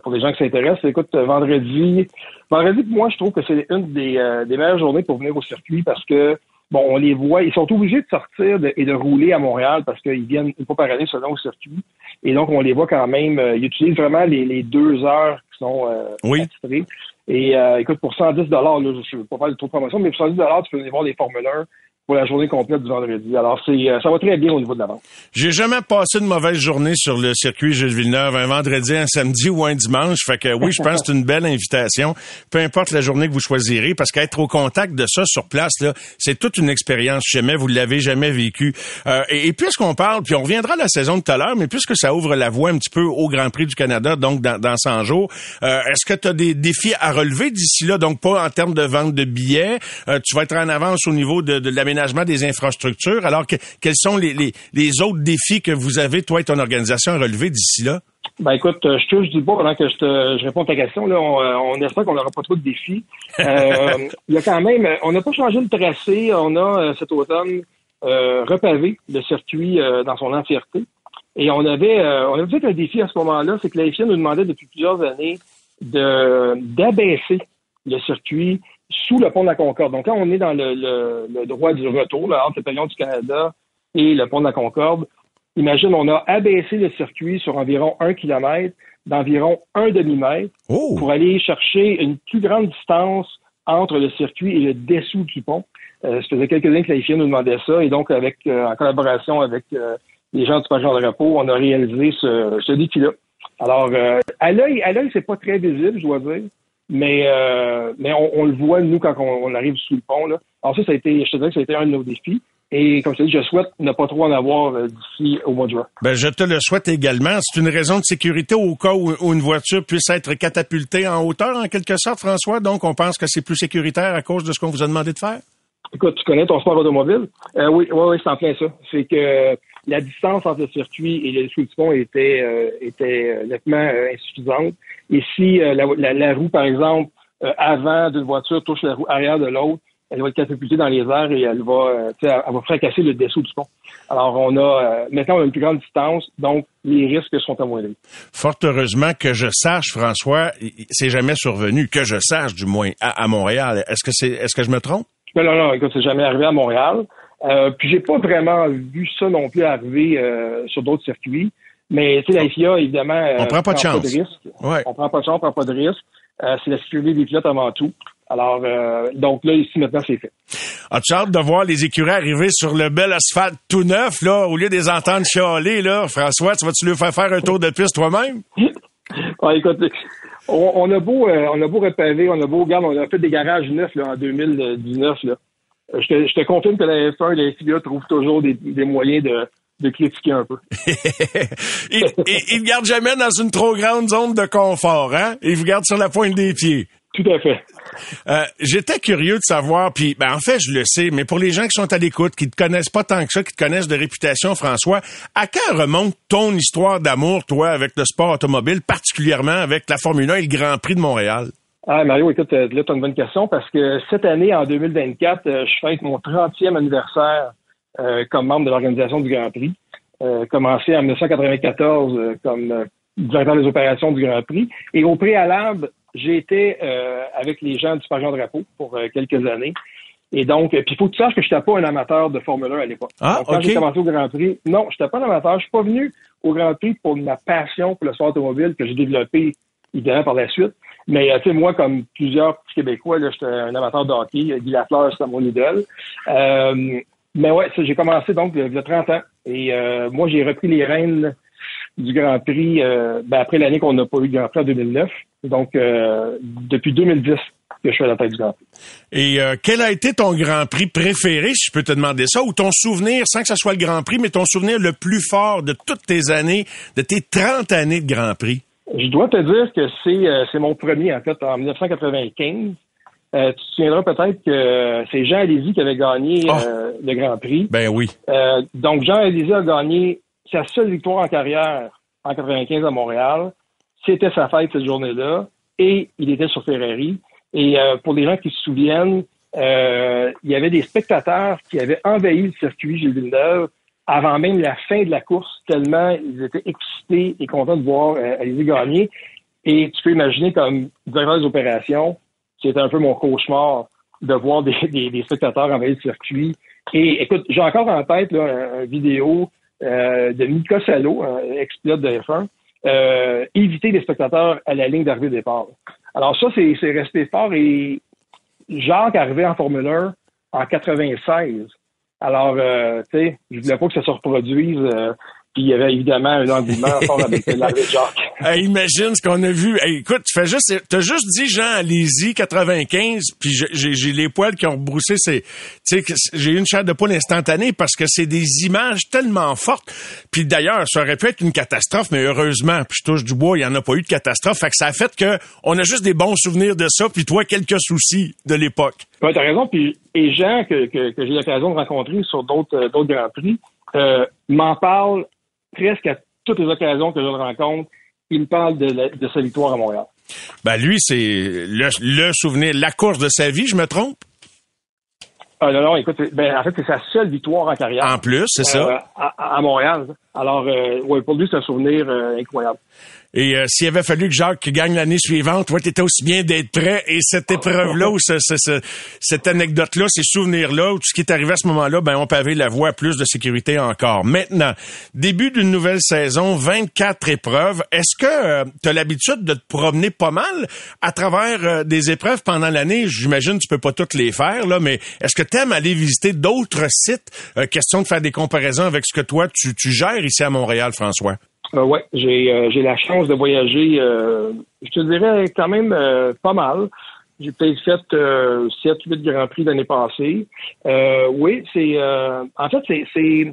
Pour les gens qui s'intéressent, écoute, vendredi, vendredi, moi, je trouve que c'est une des, des meilleures journées pour venir au circuit parce que, bon, on les voit, ils sont obligés de sortir de- et de rouler à Montréal parce qu'ils viennent une fois par année selon au circuit. Et donc, on les voit quand même, euh, ils utilisent vraiment les, les deux heures qui sont euh, Oui. attitrées. Et euh, écoute, pour 110 dollars, je ne veux pas faire de trop de promotion, mais pour 110 dollars, tu peux venir voir les Formule 1 pour la journée complète du vendredi. Alors, c'est euh, ça va très bien au niveau de la vente. J'ai jamais passé une mauvaise journée sur le circuit Gilles Villeneuve, un vendredi, un samedi ou un dimanche. Fait que oui, je pense que c'est une belle invitation. Peu importe la journée que vous choisirez, parce qu'être au contact de ça sur place, là, c'est toute une expérience. Jamais vous l'avez jamais vécu. Euh, et, et puisqu'on parle, puis on reviendra à la saison de tout à l'heure, mais puisque ça ouvre la voie un petit peu au Grand Prix du Canada, donc dans, dans 100 jours, euh, est-ce que tu as des défis à relever d'ici là? Donc pas en termes de vente de billets. Euh, tu vas être en avance au niveau de, de l'aménagement des infrastructures. Alors que, quels sont les, les, les autres défis que vous avez, toi et ton organisation, à relever d'ici là? Ben écoute, euh, je touche du bois pendant que je, te, je réponds à ta question. Là, on, euh, on espère qu'on n'aura pas trop de défis. Euh, il y a quand même, on n'a pas changé le tracé. On a cet automne euh, repavé le circuit euh, dans son entièreté. Et on avait, on avait fait un défi à ce moment-là, c'est que la FIA nous demandait depuis plusieurs années de d'abaisser le circuit sous le pont de la Concorde. Donc, quand on est dans le, le, le droit du retour, là, entre le pavillon du Canada et le pont de la Concorde, imagine, on a abaissé le circuit sur environ un kilomètre, d'environ un demi-mètre, Oh! pour aller chercher une plus grande distance entre le circuit et le dessous du pont. Euh, ça faisait quelques années que la FIA nous demandait ça, et donc, avec euh, en collaboration avec euh, les gens du pavillon de repos, on a réalisé ce, ce défi-là. Alors, euh, à l'œil, à l'œil, c'est pas très visible, je dois dire. Mais, euh, mais on, on le voit, nous, quand on, on arrive sous le pont. Là. Alors ça, ça a été, je te dirais que ça a été un de nos défis. Et comme je te dis, je souhaite ne pas trop en avoir euh, d'ici au mois de juin. Ben, je te le souhaite également. C'est une raison de sécurité au cas où, où une voiture puisse être catapultée en hauteur, en quelque sorte, François. Donc, on pense que c'est plus sécuritaire à cause de ce qu'on vous a demandé de faire. Écoute, tu connais ton sport automobile? Euh, oui, oui, oui, c'est en plein ça. C'est que la distance entre le circuit et le dessous du pont était, euh, était euh, nettement euh, insuffisante. Et si euh, la, la- la roue, par exemple, euh, avant d'une voiture touche la roue arrière de l'autre, elle va être catapultée dans les airs et elle va, tu sais, elle va fracasser le dessous du pont. Alors, on a euh, maintenant on a une plus grande distance, donc les risques sont amoindris. Fort heureusement que je sache, François, c'est jamais survenu, que je sache du moins, à, à Montréal. Est-ce que c'est, est-ce que je me trompe? Non, non, non, écoute, c'est jamais arrivé à Montréal. Euh, puis j'ai pas vraiment vu ça non plus arriver euh, sur d'autres circuits. Mais tu sais, la FIA, évidemment, euh, On prend pas de chance. risque. Ouais. On prend pas de chance, on prend pas de risque. Euh, c'est la sécurité des pilotes avant tout. Alors, euh, donc là, ici, maintenant, c'est fait. As-tu hâte de voir les écureuils arriver sur le bel asphalte tout neuf, là, au lieu des entendre chialer, là? François, tu vas-tu lui faire faire un tour de piste toi-même? Ah, écoute, on, on a beau, euh, on a beau repaver, on a beau, regarde, on a fait des garages neufs là, en 2019. Là. Je, te, je te confirme que la F1 et la FIA trouvent toujours des, des moyens de, de critiquer un peu. il, il, il garde jamais dans une trop grande zone de confort, hein? Il vous garde sur la pointe des pieds. Tout à fait. Euh, J'étais curieux de savoir, puis ben, en fait, je le sais, mais pour les gens qui sont à l'écoute, qui te connaissent pas tant que ça, qui te connaissent de réputation, François, à quand remonte ton histoire d'amour, toi, avec le sport automobile, particulièrement avec la Formule 1 et le Grand Prix de Montréal? Ah, Mario, écoute, euh, là, tu as une bonne question parce que cette année, en 2024, euh, je fête mon 30e anniversaire euh, comme membre de l'organisation du Grand Prix. Euh, commencé en 1994 euh, comme euh, directeur des opérations du Grand Prix. Et au préalable, j'ai été euh, avec les gens du Pagent Drapeau pour euh, quelques années. Et donc, euh, puis il faut que tu saches que je n'étais pas un amateur de Formule 1 à l'époque. Ah, Donc, quand j'ai commencé au Grand Prix, non, je n'étais pas un amateur. Je suis pas venu au Grand Prix pour ma passion pour le sport automobile que j'ai développé évidemment par la suite. Mais euh, tu sais, moi, comme plusieurs petits Québécois, j'étais un amateur de hockey. Guy Lafleur, c'était mon idole. Euh, mais ouais, j'ai commencé donc il y a 30 ans. Et euh, moi, j'ai repris les rênes du Grand Prix euh, ben, après l'année qu'on n'a pas eu de Grand Prix en 2009. Donc, euh, depuis 2010. que je suis à la tête du Grand Prix. Et euh, quel a été ton Grand Prix préféré, si je peux te demander ça, ou ton souvenir, sans que ce soit le Grand Prix, mais ton souvenir le plus fort de toutes tes années, de tes 30 années de Grand Prix? Je dois te dire que c'est euh, c'est mon premier, en fait, en 1995. Euh, tu te souviendras peut-être que c'est Jean Alési qui avait gagné Oh. euh, le Grand Prix. Ben oui. Euh, donc, Jean Alési a gagné sa seule victoire en carrière en 95 à Montréal. C'était sa fête cette journée-là et il était sur Ferrari. Et euh, pour les gens qui se souviennent, euh, il y avait des spectateurs qui avaient envahi le circuit Gilles Villeneuve avant même la fin de la course, tellement ils étaient excités et contents de voir euh, Alési gagner. Et tu peux imaginer comme directeur des opérations, c'était un peu mon cauchemar de voir des, des, des spectateurs envahir le circuit. Et écoute, j'ai encore en tête là, un- une vidéo euh, de Mika Salo, ex-pilote de F1, euh, éviter les spectateurs à la ligne d'arrivée départ. Alors ça, c'est resté fort et Jacques arrivé en Formule 1 en 96. Alors, euh, tu sais, je voulais pas que ça se reproduise. euh, puis il y avait évidemment un engouement fort avec de Jacques. Hey, imagine ce qu'on a vu. Hey, écoute, tu fais juste, t'as juste dit Jean Alési 95, puis j'ai- les poils qui ont rebroussé. C'est, tu sais, j'ai eu une chair de poule instantanée parce que c'est des images tellement fortes. Puis d'ailleurs, ça aurait pu être une catastrophe, mais heureusement, puis je touche du bois, il y en a pas eu de catastrophe. Fait que ça a fait que on a juste des bons souvenirs de ça, puis toi quelques soucis de l'époque. Oui, tu as raison. Puis, et Jean, que, que, que j'ai l'occasion de rencontrer sur d'autres euh, d'autres Grands Prix, euh, m'en parle presque à toutes les occasions que je le rencontre. Il me parle de, la- de sa victoire à Montréal. Ben lui, c'est le, le souvenir, la course de sa vie, je me trompe? Ah, non, non, écoute, ben, en fait, c'est sa seule victoire en carrière. En plus, c'est ça. euh, à, à Montréal. Alors, euh, ouais, pour lui, c'est un souvenir euh, incroyable. Et euh, s'il avait fallu que Jacques gagne l'année suivante, toi, t'étais aussi bien d'être prêt. Et cette épreuve-là, ou ce- ce- ce- cette anecdote-là, ces souvenirs-là, ou tout ce qui est arrivé à ce moment-là, ben, on pavé la voie à plus de sécurité encore. Maintenant, début d'une nouvelle saison, 24 épreuves. Est-ce que tu as l'habitude de te promener pas mal à travers euh, des épreuves pendant l'année? J'imagine que tu peux pas toutes les faire, là, mais est-ce que tu aimes aller visiter d'autres sites? Euh, question de faire des comparaisons avec ce que toi, tu, tu gères ici à Montréal, François. Euh, ouais, j'ai euh, j'ai la chance de voyager, euh, je te dirais quand même euh, pas mal. J'ai peut-être fait euh, 7 8 grands prix l'année passée. Euh, oui, c'est euh, en fait c'est c'est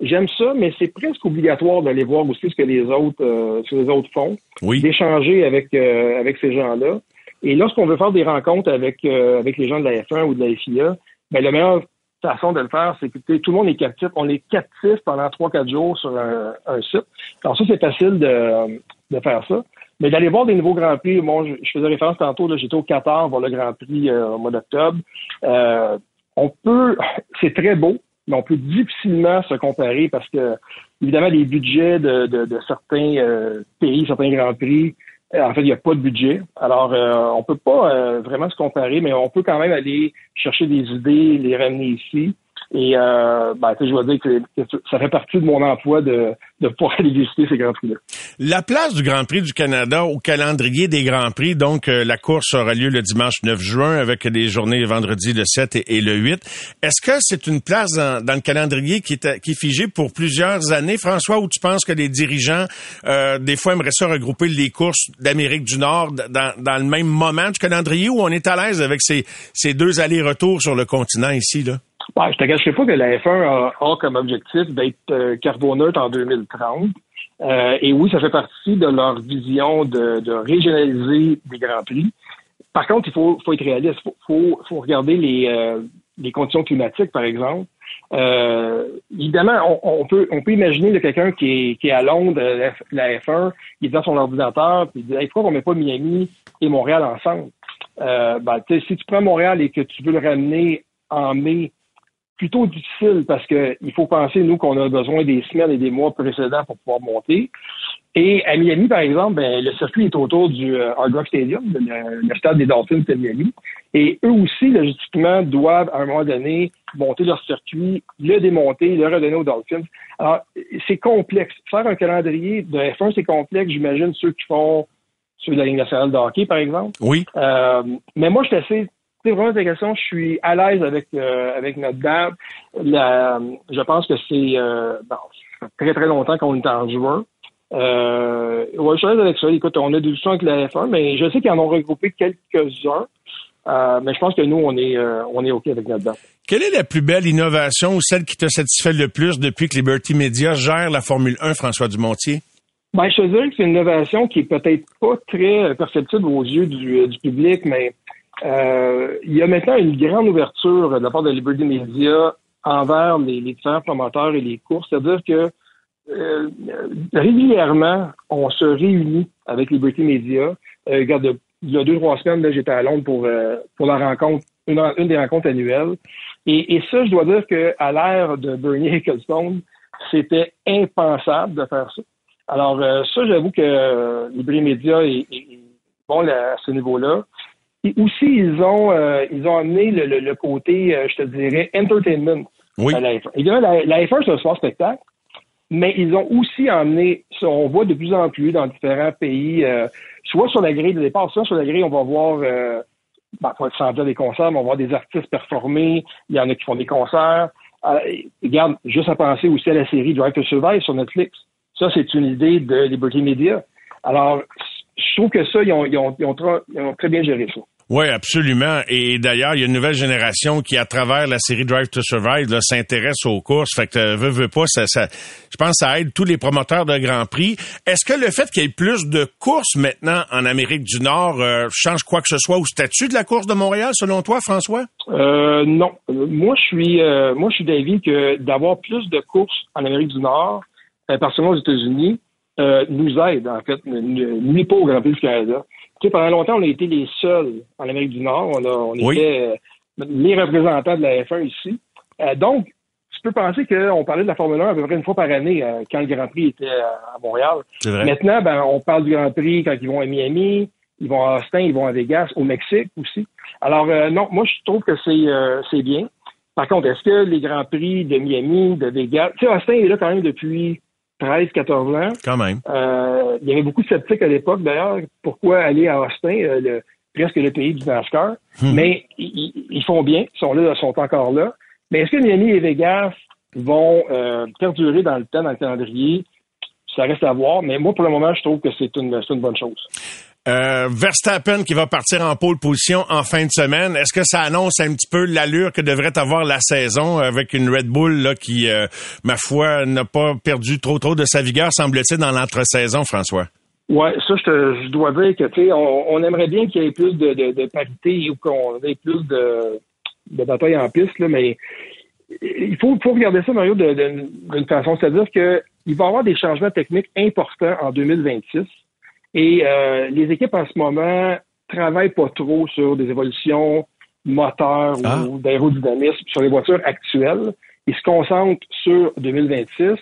j'aime ça, mais c'est presque obligatoire d'aller voir aussi ce que les autres euh, ce que les autres font, Oui. d'échanger avec euh, avec ces gens-là. Et lorsqu'on veut faire des rencontres avec euh, avec les gens de la F1 ou de la FIA, ben la meilleure façon de le faire, c'est que tout le monde est captif. On est captif pendant 3-4 jours sur un, un site. Alors ça, c'est facile de, de faire ça. Mais d'aller voir des nouveaux Grands Prix, bon, je, je faisais référence tantôt, j'étais au Qatar voir le Grand Prix euh, au mois d'octobre. Euh, on peut, c'est très beau, mais on peut difficilement se comparer parce que, évidemment, les budgets de, de, de certains euh, pays, certains Grands Prix, en fait, il n'y a pas de budget. Alors, euh, on peut pas euh, vraiment se comparer, mais on peut quand même aller chercher des idées, les ramener ici. Et euh, ben, je dois dire que, ça fait partie de mon emploi de, de pouvoir aller visiter ces Grands Prix-là. La place du Grand Prix du Canada au calendrier des Grands Prix, donc euh, la course aura lieu le dimanche 9 juin avec les journées vendredi le 7 et, le 8. Est-ce que c'est une place dans, le calendrier qui est, figée pour plusieurs années, François, ou tu penses que les dirigeants, euh, des fois, aimeraient ça regrouper les courses d'Amérique du Nord dans, le même moment du calendrier où on est à l'aise avec ces, ces deux allers-retours sur le continent ici, là? Je te cacherai pas que la F1 a, a comme objectif d'être euh, carboneutre en 2030. Euh, et oui, ça fait partie de leur vision de, de régionaliser des grands prix. Par contre, il faut, faut être réaliste. Il faut, faut, regarder les, euh, les conditions climatiques, par exemple. Euh, évidemment, on, on, peut, on peut imaginer quelqu'un qui est, qui est à Londres, F- la F1, il est dans son ordinateur, puis il dit hey, pourquoi on met pas Miami et Montréal ensemble? Euh, ben, si tu prends Montréal et que tu veux le ramener en mai, plutôt difficile parce que il faut penser, nous, qu'on a besoin des semaines et des mois précédents pour pouvoir monter. Et à Miami, par exemple, ben, le circuit est autour du euh, Hard Rock Stadium, le, le stade des Dolphins de Miami. Et eux aussi, logistiquement, doivent, à un moment donné, monter leur circuit, le démonter, le redonner aux Dolphins. Alors, c'est complexe. Faire un calendrier de F1, c'est complexe. J'imagine ceux qui font ceux de la Ligue nationale de hockey, par exemple. Oui. Euh, mais moi, je suis assez c'est vraiment question. Je suis à l'aise avec euh, avec notre dame. La, je pense que c'est euh, bon, très très longtemps qu'on est en juin. Euh, ouais, je suis à l'aise avec ça. Écoute, on a des discussions avec la F1, mais je sais qu'ils en ont regroupé quelques-uns. Euh, mais je pense que nous, on est, euh, on est OK avec notre date. Quelle est la plus belle innovation ou celle qui te satisfait le plus depuis que Liberty Media gère la Formule 1, François Dumontier? Ben, je te dirais que c'est une innovation qui est peut-être pas très perceptible aux yeux du, du public, mais euh, il y a maintenant une grande ouverture de la part de Liberty Media envers les, les différents promoteurs et les courses. C'est-à-dire que euh, régulièrement, on se réunit avec Liberty Media. Euh, il y a deux, trois semaines, j'étais à Londres pour, euh, pour la rencontre, une, des rencontres annuelles. Et, et ça, je dois dire qu'à l'ère de Bernie Ecclestone, c'était impensable de faire ça. Alors, euh, ça, j'avoue que euh, Liberty Media est, est bon là, à ce niveau-là. Aussi, ils ont euh, ils ont amené le, le, le côté, euh, je te dirais, entertainment Oui. à la F1. Évidemment, la, la F1, c'est un sport spectacle, mais ils ont aussi emmené, ça, on voit de plus en plus dans différents pays, euh, soit sur la grille de départ, soit sur la grille, on va voir, euh, ben, sans dire des concerts, mais on va voir des artistes performer, il y en a qui font des concerts. Euh, regarde, juste à penser aussi à la série Drive to Survive sur Netflix. Ça, c'est une idée de Liberty Media. Alors, je trouve que ça, ils ont, ils ont, ils ont, tra- ils ont très bien géré ça. Oui, absolument. Et d'ailleurs, il y a une nouvelle génération qui, à travers la série Drive to Survive, s'intéresse aux courses. Fait que, veut, veut pas, ça, ça, je pense que ça aide tous les promoteurs de Grand Prix. Est-ce que le fait qu'il y ait plus de courses maintenant en Amérique du Nord euh, change quoi que ce soit au statut de la course de Montréal, selon toi, François? Euh, non. Moi, je suis, euh, moi, je suis d'avis que d'avoir plus de courses en Amérique du Nord, euh, particulièrement aux États-Unis, euh, nous aide, en fait, nuit pas au Grand Prix du Canada. Tu sais, pendant longtemps, on a été les seuls en Amérique du Nord. On, a, on Oui. était euh, les représentants de la F1 ici. Euh, donc, tu peux penser qu'on parlait de la Formule 1 à peu près une fois par année euh, quand le Grand Prix était à, Montréal. Vrai. Maintenant, ben, on parle du Grand Prix quand ils vont à Miami, ils vont à Austin, ils vont à Vegas, au Mexique aussi. Alors, euh, non, moi, je trouve que c'est euh, c'est bien. Par contre, est-ce que les Grands Prix de Miami, de Vegas... Tu sais, Austin est là quand même depuis 13, 14 ans. Quand même. Euh, il y avait beaucoup de sceptiques à l'époque, d'ailleurs. Pourquoi aller à Austin, euh, le, presque le pays du NASCAR? Mais ils, font bien, ils sont là, ils sont encore là. Mais est-ce que Miami et Vegas vont euh, perdurer dans le temps, dans le calendrier? Ça reste à voir, mais moi, pour le moment, je trouve que c'est une, c'est une bonne chose. Euh, Verstappen qui va partir en pole position en fin de semaine. Est-ce que ça annonce un petit peu l'allure que devrait avoir la saison avec une Red Bull qui, euh, ma foi, n'a pas perdu trop trop de sa vigueur, semble-t-il, dans l'entre-saison, François? Ouais, ça, je, dois dire que, tu sais, on, aimerait bien qu'il y ait plus de, de, de parité ou qu'on ait plus de, de bataille en piste, mais il faut, faut regarder ça, Mario, d'une façon. C'est-à-dire qu'il va y avoir des changements techniques importants en 2026 et euh, les équipes en ce moment travaillent pas trop sur des évolutions moteurs Ah. ou d'aérodynamisme sur les voitures actuelles. Ils se concentrent sur 2026.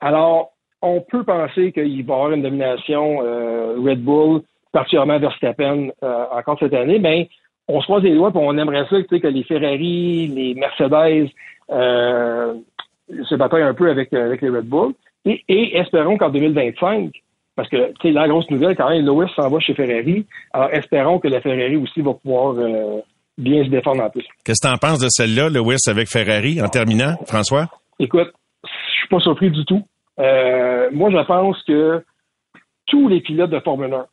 Alors, on peut penser qu'il va y avoir une domination euh, Red Bull, particulièrement Verstappen euh, encore cette année, mais on se croise les doigts et on aimerait ça tu sais, que les Ferrari, les Mercedes euh, se bataillent un peu avec, avec les Red Bull. Et, et espérons qu'en 2025, parce que tu sais, la grosse nouvelle, quand même, Lewis s'en va chez Ferrari, alors espérons que la Ferrari aussi va pouvoir euh, bien se défendre en plus. Qu'est-ce que tu en penses de celle-là, Lewis avec Ferrari, en terminant, François? Écoute, je suis pas surpris du tout. Euh, moi, je pense que tous les pilotes de Formule 1,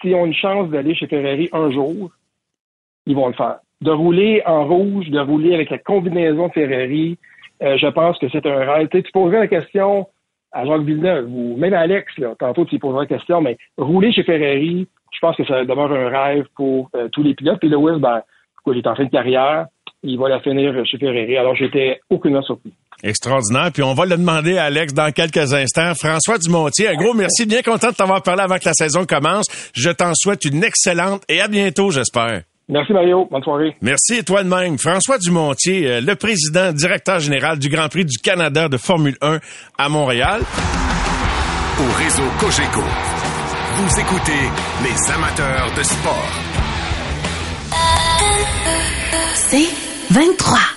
s'ils ont une chance d'aller chez Ferrari un jour, ils vont le faire. De rouler en rouge, de rouler avec la combinaison de Ferrari, euh, je pense que c'est un rêve. Tu, sais, tu poserais la question à Jacques Villeneuve ou même à Alex, là, tantôt tu lui poserais la question, mais rouler chez Ferrari, je pense que ça demeure un rêve pour euh, tous les pilotes. Puis Lewis, ben, il est en fin de carrière, il va la finir chez Ferrari. Alors j'étais aucunement surpris. Extraordinaire. Puis on va le demander à Alex dans quelques instants. François Dumontier, un gros merci. Bien content de t'avoir parlé avant que la saison commence. Je t'en souhaite une excellente et à bientôt, j'espère. Merci Mario, bonne soirée. Merci et toi de même. François Dumontier, euh, le président, directeur général du Grand Prix du Canada de Formule 1 à Montréal. Au réseau Cogeco, vous écoutez les amateurs de sport. C'est 23.